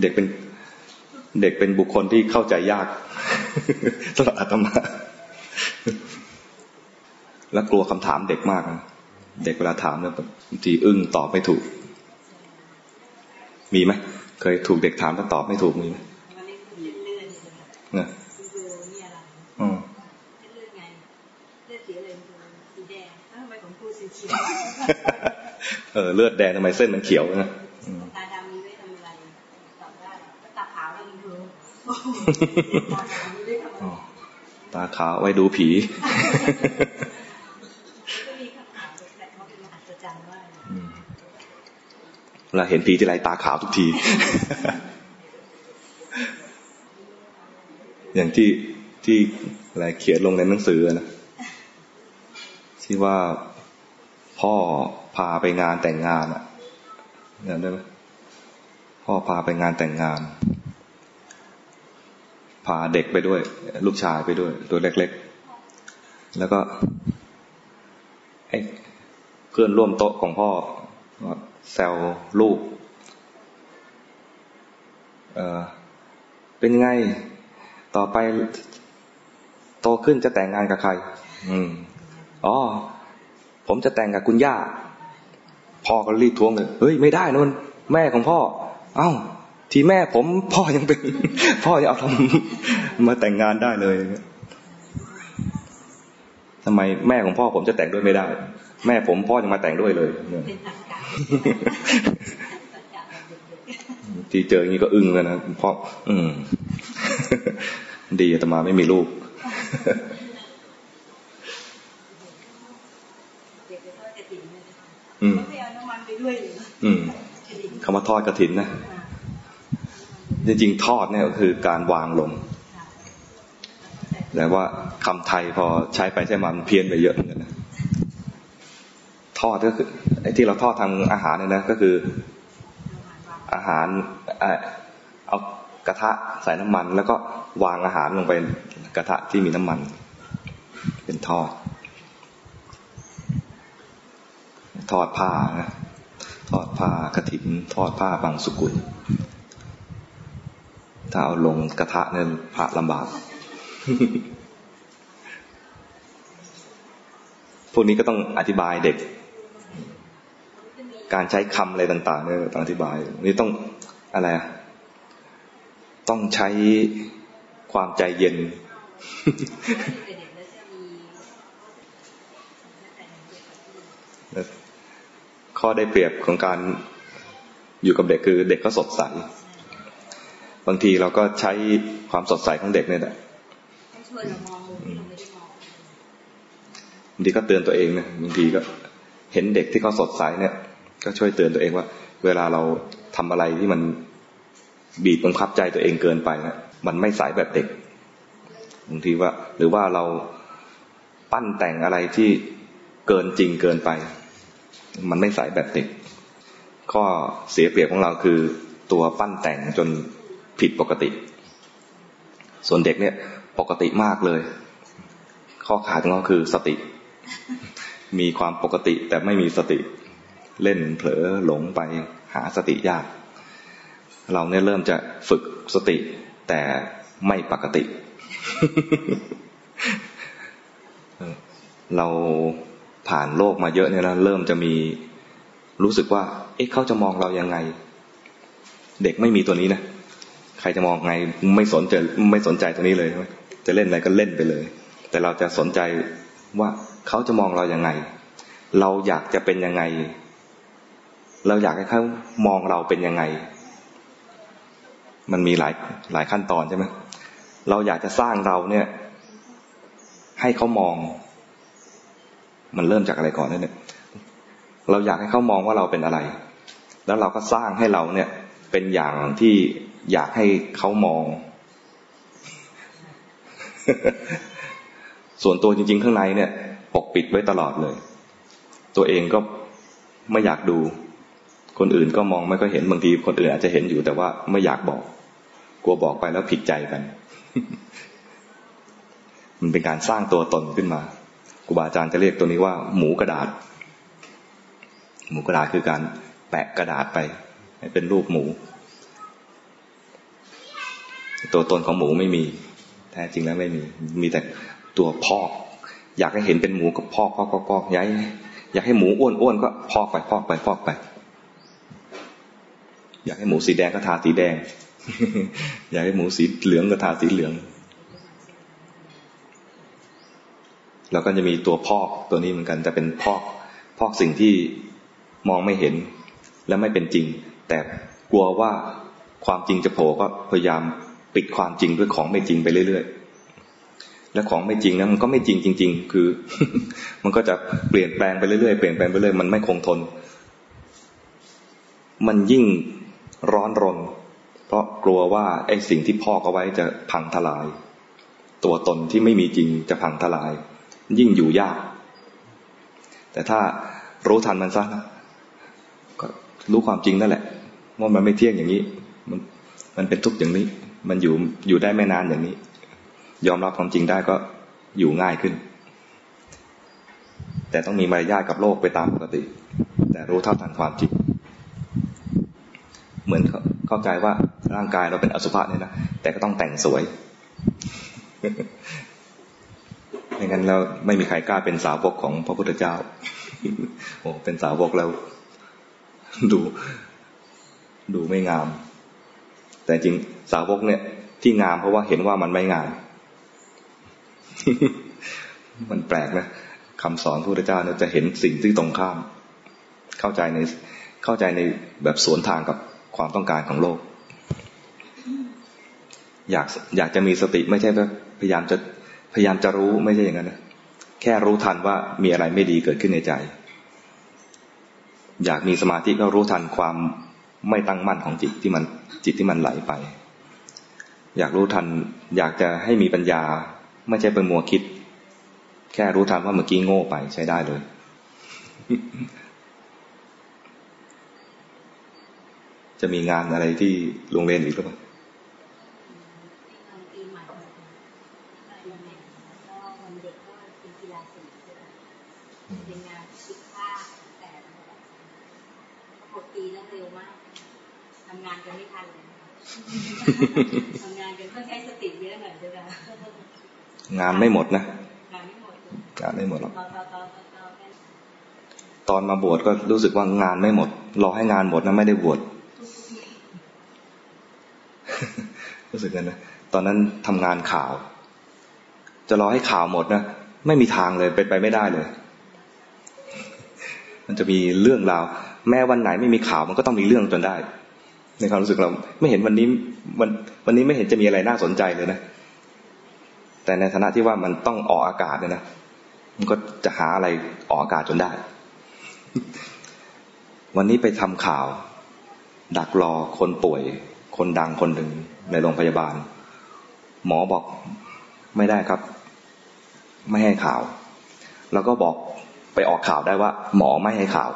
เด็กเป็น เด็กเป็นบุคคลที่เข้าใจยากสำหรับอาตมา แล้วกลัวคำถามเด็กมากเด็กเวลาถามเนี่ยบางทีอึ้งตอบไม่ถูก มีไหมเคยถูกเด็กถามแล้วตอบไม่ถูกมีไหมเนี่ยอืมเลือดไงเลือดสีอะไรสีแดงทำไมผมพูดสีเขียวเออเลือดแดงทำไมเส้นมันเขียวนะตาดำมีไว้ทำอะไรตอบได้ตาขาวไม่ดู ตาขาวไว้ดูผีเราเห็นผีที่ไรตาขาวทุกที อย่างที่ที่อะไรเขียนลงในหนังสือนะที่ว่าพ่อพาไปงานแต่งงานอะเนี่ยได้ไหมพ่อพาไปงานแต่งงาน พาเด็กไปด้วย ลูกชายไปด้วย ตัวเล็กๆ แล้วก็ไอ้เพื่อนร่วมโต๊ะของพ่อแซวลูกเออเป็นไงต่อไปโตขึ้นจะแต่งงานกับใคร อืมอ๋อผมจะแต่งกับคุณย่า พ่อก็รีบทวงเลยเฮ้ยไม่ได้นะมันแม่ของพ่อ เอ้า ทีแม่ผมพ่อยังเป็น พ่อจะเอาทำมาแต่งงานได้เลยทำไมแม่ของพ่อผมจะแต่งด้วยไม่ได้ แม่ผมพ่อยังมาแต่งด้วยเลยที่เจออย่างนี้ก็อึ้งเลยนะพ่ออืม ดีแต่มาไม่มีลูกอืมอืมคำว่าทอดกระถินนะ จริงๆทอดเนี่ยก็คือการวางลง แต่ว่าคำไทยพอใช้ไปใช้มามันเพี้ยนไปเยอะเหมือนกันนะทอดก็คือไอ้ที่เราทอดทางอาหารเนี่ยนะก็คืออาหารเอากระทะใส่น้ำมัน แล้วก็วางอาหารลงไปกระทะที่มีน้ำมัน เป็นทอด ทอดผ้านะทอดผ้ากระถินทอดผ้าบางสุกุล ถ้าเอาลงกระทะเนี่ยพระลำบาก พวกนี้ก็ต้องอธิบายเด็ก การใช้คำอะไรต่างๆเนี่ยต้องอธิบาย นี่ต้องอะไรต้องใช้ความใจเย็นข้อได้เปรียบของการอยู่กับเด็กคือเด็กก็สดใส บางทีเราก็ใช้ความสดใสของเด็กเนี่ยแหละบางทีก็เตือนตัวเองนะบางทีก็เห็นเด็กที่เขาสดใสเนี่ย ก็ช่วยเตือนตัวเองว่า เวลาเราทำอะไรที่มันบีบบังคับใจตัวเองเกินไปนะมันไม่สายแบบเด็กบางทีว่า หรือว่าเราปั้นแต่งอะไรที่เกินจริงเกินไป มันไม่สายแบบเด็กข้อเสียเปรียบของเราคือตัวปั้นแต่งจน ผิดปกติ ส่วนเด็กเนี่ยปกติมากเลย ข้อขาดของเราคือสติ มีความปกติแต่ไม่มีสติ เล่นเผลอหลงไปหาสติยาก เราเนี่ยเริ่มจะฝึกสติ แต่ไม่ปกติ เราผ่านโลกมาเยอะเนี่ยแล้วเริ่มจะมีรู้สึกว่า เอ๊ะเขาจะมองเรายังไง เด็กไม่มีตัวนี้นะ ใครจะมองไงไม่สนใจไม่สนใจตัวนี้เลย จะเล่นอะไรก็เล่นไปเลย แต่เราจะสนใจว่าเขาจะมองเราอยังไง เราอยากจะเป็นยังไง เราอยากให้เขามองเราเป็นยังไง มันมีหลายหลายขั้นตอนใช่ไหมเราอยากจะสร้างเราเนี่ย ให้เขามอง มันเริ่มจากอะไรก่อนเนี่ยเราอยากให้เขามองว่าเราเป็นอะไร แล้วเราก็สร้างให้เราเนี่ยเป็นอย่างที่ อยากให้เขามอง ส่วนตัวจริง ๆ ข้างในเนี่ย ปกปิดไว้ตลอดเลย ตัวเองก็ไม่อยากดู คนอื่นก็มองไม่ก็เห็นบางทีคนอื่นอาจจะเห็นอยู่แต่ว่าไม่อยากบอก กลัวบอกไปแล้วผิดใจกัน มันเป็นการสร้างตัวตนขึ้นมาครูบาอาจารย์จะเรียกตัวนี้ว่า หมูกระดาษ หมูกระดาษคือการแปะกระดาษไป ให้เป็นรูปหมู ตัวตนของหมูไม่มี แท้จริงแล้วไม่มี มีแต่ตัวพอก อยากให้เห็นเป็นหมูก็พอกพอกพอกพอย้ายอยากให้หมูอ้วนอ้วนก็พอกไปพอกไปพอกไป อยากให้หมูสีแดงก็ทาสีแดง อยากให้หมูสีเหลืองก็ทาสีเหลือง แล้วก็จะมีตัวพอกตัวนี้เหมือนกันจะเป็นพอกพอกสิ่งที่มองไม่เห็นและไม่เป็นจริง แต่กลัวว่าความจริงจะโผล่ก็พยายาม ปิดความจริงด้วยของไม่จริงไปเรื่อยๆ และของไม่จริงนะมันก็ไม่จริงจริง ๆ คือ มันก็จะเปลี่ยนแปลงไปเรื่อยๆ เปลี่ยนแปลงไปเรื่อยมันไม่คงทน มันยิ่งร้อนรน เพราะกลัวว่าไอ้สิ่งที่พอกเอาไว้จะพังทลาย ตัวตนที่ไม่มีจริงจะพังทลาย ยิ่งอยู่ยาก แต่ถ้ารู้ทันมันซะก็รู้ความจริงนั่นแหละว่ามันไม่เที่ยงอย่างนี้ มันมันเป็นทุกข์อย่างนี้ มันอยู่อยู่ได้ไม่นานอย่างนี้ ยอมรับความจริงได้ก็อยู่ง่ายขึ้น แต่ต้องมีมารยาทกับโลกไปตามปกติ แต่รู้เท่าทันความจริง เหมือนเข้าใจว่าร่างกายเราเป็นอสุภะเนี่ยนะแต่ก็ต้องแต่งสวยไม่งั้นเราไม่มีใครกล้าเป็นสาวกของพระพุทธเจ้า โอ้เป็นสาวกแล้ว ดู ดูไม่งาม แต่จริงสาวกเนี่ย ที่งามเพราะว่าเห็นว่ามันไม่งาม มันแปลกนะคำสอนพระพุทธเจ้าเนี่ยจะเห็นสิ่งที่ตรงข้าม เข้าใจในเข้าใจในแบบสวนทางกับความต้องการของโลก อยากอยากจะมีสติไม่ใช่พยายามจะพยายามจะรู้ไม่ใช่อย่างนั้นนะแค่รู้ทันว่ามีอะไรไม่ดีเกิดขึ้นในใจ อยากมีสมาธิก็รู้ทันความ ไม่ตั้งมั่นของจิตที่มันจิตที่มันไหลไป อยากรู้ทัน อยากจะให้มีปัญญา ไม่ใช่เป็นมัวคิด แค่รู้ทันว่าเมื่อกี้โง่ไปใช้ได้เลย จะมีงานอะไรที่โรงเรียนอีกหรือเปล่า ทำงานกันต้องใช้สติเยอะหน่อยใช่ไหมงานไม่หมดนะงานไม่หมดงานไม่หมดหรอกตอนมาบวชก็รู้สึกว่างานไม่หมด รอให้งานหมดนะไม่ได้บวชรู้สึกกันนะตอนนั้นทำงานข่าว จะรอให้ข่าวหมดนะไม่มีทางเลยเป็นไปไม่ได้เลย มันจะมีเรื่องราว แม้วันไหนไม่มีข่าวมันก็ต้องมีเรื่องจนได้ ในความรู้สึกเราไม่เห็นวันนี้วันวันนี้ไม่เห็นจะมีอะไรน่าสนใจเลยนะ แต่ในฐานะที่ว่ามันต้องออกอากาศเนี่ยนะมันก็จะหาอะไรออกอากาศจนได้ วันนี้ไปทำข่าว ดักรอคนป่วย คนดังคนหนึ่งในโรงพยาบาล หมอบอกไม่ได้ครับ ไม่ให้ข่าว แล้วก็บอกไปออกข่าวได้ว่า หมอไม่ให้ข่าว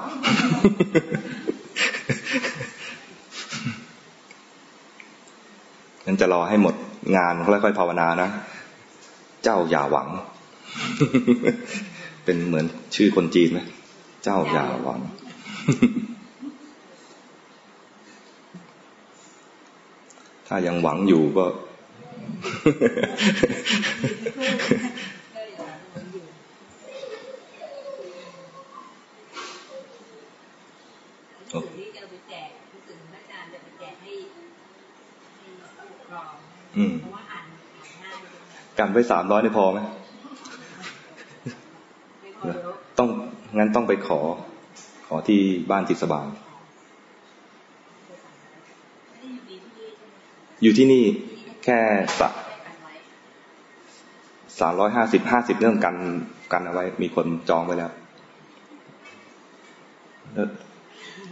นั้นจะรอให้หมดงานค่อยๆภาวนานะ เจ้าอย่าหวัง เป็นเหมือนชื่อคนจีนไหมเจ้าอย่าหวัง ถ้ายังหวังอยู่ก็ กันไว้สามร้อยนี่พอไหมต้องงั้นต้องไปขอ ขอที่บ้านจิตสบายอยู่ที่นี่แค่สักสามร้อยห้าสิบห้าสิบเรื่องกันกันเอาไว้ มีคนจองไว้แล้ว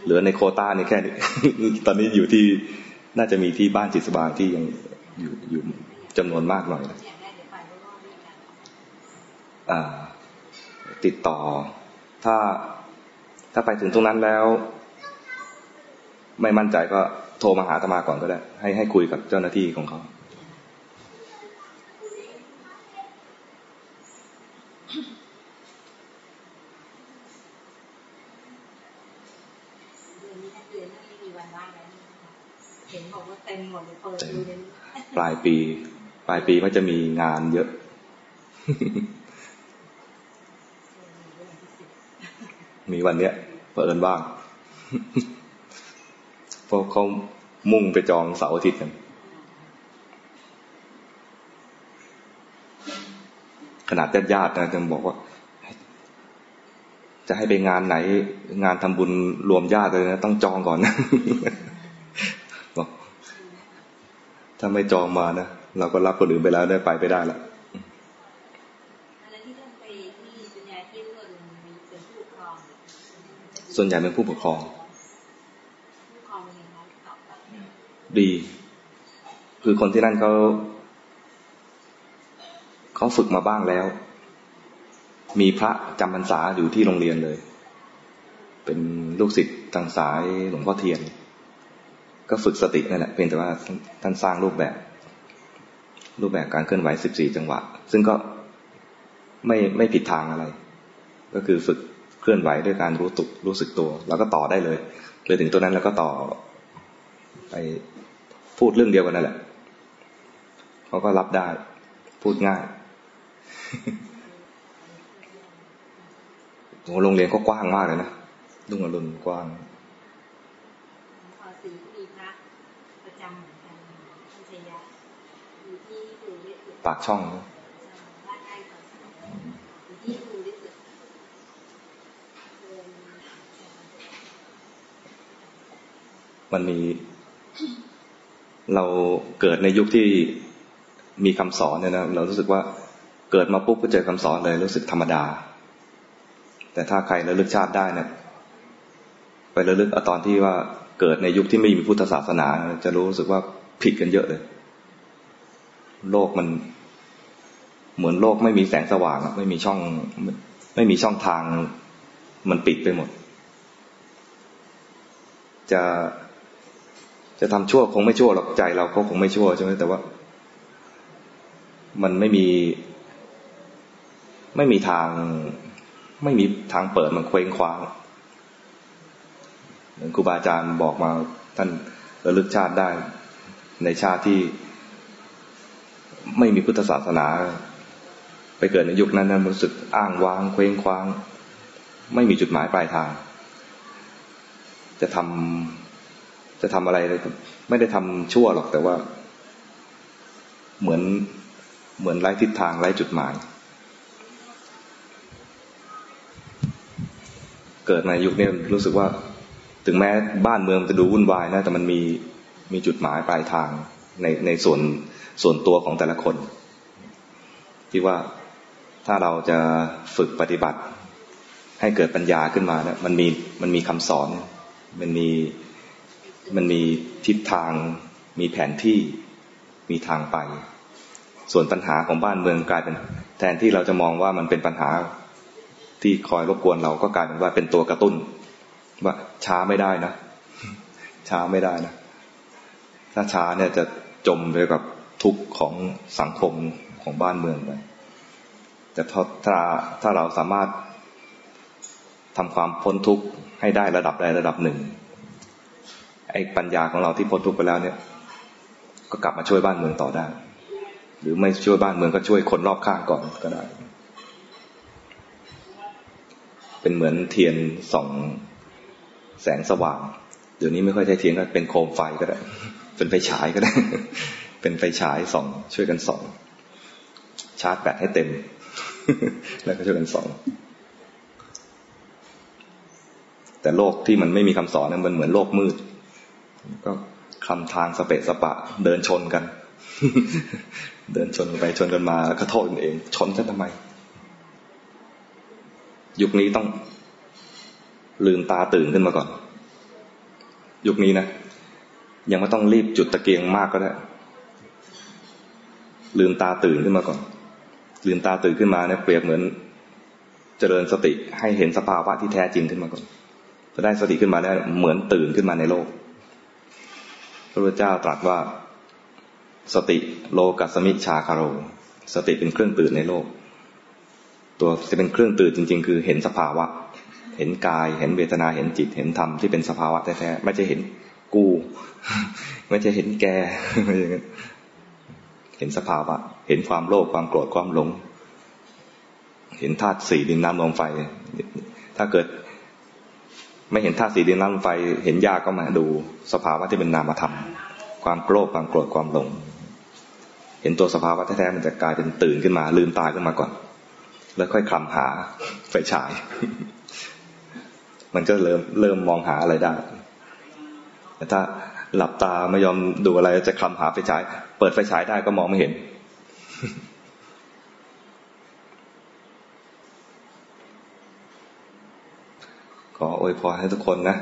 เหลือในโคต้านี่แค่นี้ตอนนี้อยู่ที่น่าจะมีที่บ้านจิตสบายที่ยัง อยู่อยู่จำนวนมากหน่อยติดต่อ ถ้าถ้าไปถึงตรงนั้นแล้ว ไม่มั่นใจก็โทรมาหาธรรมาก่อนก็ได้ ให้ให้คุยกับเจ้าหน้าที่ของเขาป ลายปี ปลายปีมันจะมีงานเยอะ มีวันเนี้ยเปิดบ้างเพราะเขามุ่งไปจองเสาร์อาทิตย์กันขนาดญาติญาตินะยังบอกว่า จะให้ไปงานไหน งานทำบุญรวมญาติเลยนะต้องจองก่อนนะบอก ถ้าไม่จองมานะเราก็รับคนอื่นไปแล้วได้ไปไปได้แล้วส่วนใหญ่เป็นผู้ปกครอง ดี คือคนที่นั่นเขาเขาฝึกมาบ้างแล้ว มีพระจำพรรษาอยู่ที่โรงเรียนเลย เป็นลูกศิษย์ทางสายหลวงพ่อเทียน ก็ฝึกสตินั่นแหละเพียงแต่ว่าท่านสร้างรูปแบบ รูปแบบการเคลื่อนไหวสิบสี่จังหวะ ซึ่งก็ไม่ไม่ผิดทางอะไร ก็คือฝึกเคลื่อนไหวด้วยการรู้ตุกรู้สึกตัว แล้วก็ต่อได้เลยเลยถึงตัวนั้นแล้วก็ต่อไปพูดเรื่องเดียวกันนั่นแหละเขาก็รับได้ พูดง่ายโรงเรียนก็กว้างมากเลยนะลุงอรุณกว้าง ปากช่องมันมี เราเกิดในยุคที่มีคำสอนเนี่ยนะเรารู้สึกว่าเกิดมาปุ๊บก็เจอคำสอนเลยรู้สึกธรรมดา แต่ถ้าใครระลึกชาติได้เนะี่ย ไประลึกอตอนที่ว่าเกิดในยุคที่ไม่มีพุทธศาสนา จะรู้สึกว่าผิดกันเยอะเลย โลกมัน เหมือนโลกไม่มีแสงสว่างไม่มีช่อง ไม่มีช่องทาง มันปิดไปหมด จะจะทำชั่วคงไม่ชั่วหรอกใจเราเขาคงไม่ชั่วใช่ไหมแต่ว่า มันไม่มี ไม่มีทาง ไม่มีทางเปิดมันเคว้งคว้างเหมือนครูบาอาจารย์บอกมาท่านระลึกชาติได้ในชาติที่ ไม่มีพุทธศาสนา ไปเกิดในยุคนั้นนั้นรู้สึกอ้างว้างเคว้งคว้าง ไม่มีจุดหมายปลายทาง จะทำจะทำอะไรเลยไม่ได้ทำชั่วหรอกแต่ว่า เหมือนเหมือนไร้ทิศทางไร้จุดหมาย เกิดในยุคนี้รู้สึกว่า ถึงแม้บ้านเมืองจะดูวุ่นวายนะแต่มันมีมีจุดหมายปลายทาง ในในส่วนส่วนตัวของแต่ละคนที่ว่าถ้าเราจะฝึกปฏิบัติ ให้เกิดปัญญาขึ้นมาเนะมันมีมันมีคำสอน มันมีมันมีทิศทาง มีแผนที่มีทางไป ส่วนปัญหาของบ้านเมืองกลายเป็น แทนที่เราจะมองว่ามันเป็นปัญหาที่คอยรบกวนเราก็กลายเป็นว่าเป็นตัวกระตุ้น ว่าช้าไม่ได้นะ ช้าไม่ได้นะ ถ้าช้าเนี่ยจะ จมไปกับทุกข์ของสังคมของบ้านเมืองไปแต่ถ้าถ้าถ้าเราสามารถทำความพ้นทุกข์ให้ได้ระดับใดระดับหนึ่งไอ้ปัญญาของเราที่พ้นทุกข์ไปแล้วเนี่ย ก็กลับมาช่วยบ้านเมืองต่อได้ หรือไม่ช่วยบ้านเมืองก็ช่วยคนรอบข้างก่อนก็ได้ เป็นเหมือนเทียนส่องแสงสว่างเดี๋ยวนี้ไม่ค่อยใช้เทียนก็เป็นโคมไฟก็ได้ เป็นไฟฉายก็ได้ เป็นไฟฉายส่อง ช่วยกันส่อง ชาร์จแบตให้เต็ม แล้วก็ช่วยกันส่อง แต่โลกที่มันไม่มีคำสอนนั้นมันเหมือนโลกมืด ก็คำทางสเปะสปะ เดินชนกัน เดินชนไปชนกันมาก็โทษกันเอง ชนฉันทำไม ยุคนี้ต้องลืมตาตื่นขึ้นมาก่อน ยุคนี้นะ ยังไม่ต้องรีบจุดตะเกียงมากก็ได้ ลืมตาตื่นขึ้นมาก่อน ลืมตาตื่นขึ้นมาเนี่ยเปรียบเหมือนเจริญสติให้เห็นสภาวะที่แท้จริงขึ้นมาก่อนพอได้สติขึ้นมาแล้วเหมือนตื่นขึ้นมาในโลก พระพุทธเจ้าตรัสว่า สติโลกัสมิชาคาโรสติเป็นเครื่องตื่นในโลก ตัวจะเป็นเครื่องตื่นจริง ๆ คือเห็นสภาวะ เห็นกาย เห็นเวทนา เห็นจิต เห็นธรรมที่เป็นสภาวะแท้ๆ ไม่ใช่เห็น กู ไม่ใช่เห็นแกไม่อย่างนั้นเห็นสภาวะ เห็นความโลภความโกรธความหลง เห็นธาตุสี่ดินน้ำลมไฟ ถ้าเกิด ไม่เห็นธาตุสี่ดินน้ำลมไฟ เห็นยากก็มาดูสภาวะที่เป็นนามธรรม ความโกรธความโกรธความหลง เห็นตัวสภาวะแท้ๆมันจะกลายเป็นตื่นขึ้นมา ลืมตาขึ้นมาก่อน แล้วค่อยคลำหาไฟฉายมันก็เริ่มเริ่มมองหาอะไรได้ แต่ถ้าหลับตาไม่ยอมดูอะไรจะคลำหาไฟฉาย เปิดไฟฉายได้ก็มองไม่เห็น ขออวยพรให้ทุกคนนะ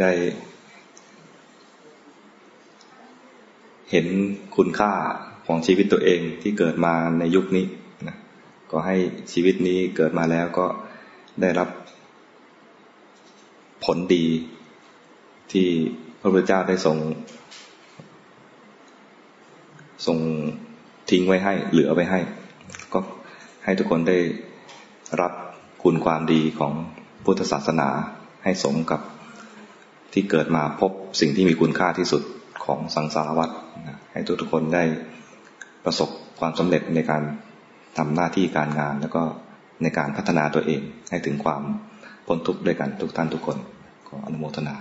ได้ เห็นคุณค่าของชีวิตตัวเองที่เกิดมาในยุคนี้นะก็ให้ชีวิตนี้เกิดมาแล้วก็ได้รับผลดีที่ ระพุทธเจ้าได้ทรงทรงทิ้งไว้ให้ เหลือไว้ให้ ก็ให้ทุกคนได้รับคุณความดีของพุทธศาสนาให้สมกับที่เกิดมาพบสิ่งที่มีคุณค่าที่สุดของสังสารวัฏให้ทุกทุกคนได้ประสบความสำเร็จในการทำหน้าที่การงาน แล้วก็ในการพัฒนาตัวเองให้ถึงความพ้นทุกข์ด้วยกันทุกท่านทุกคนขออนุโมทนา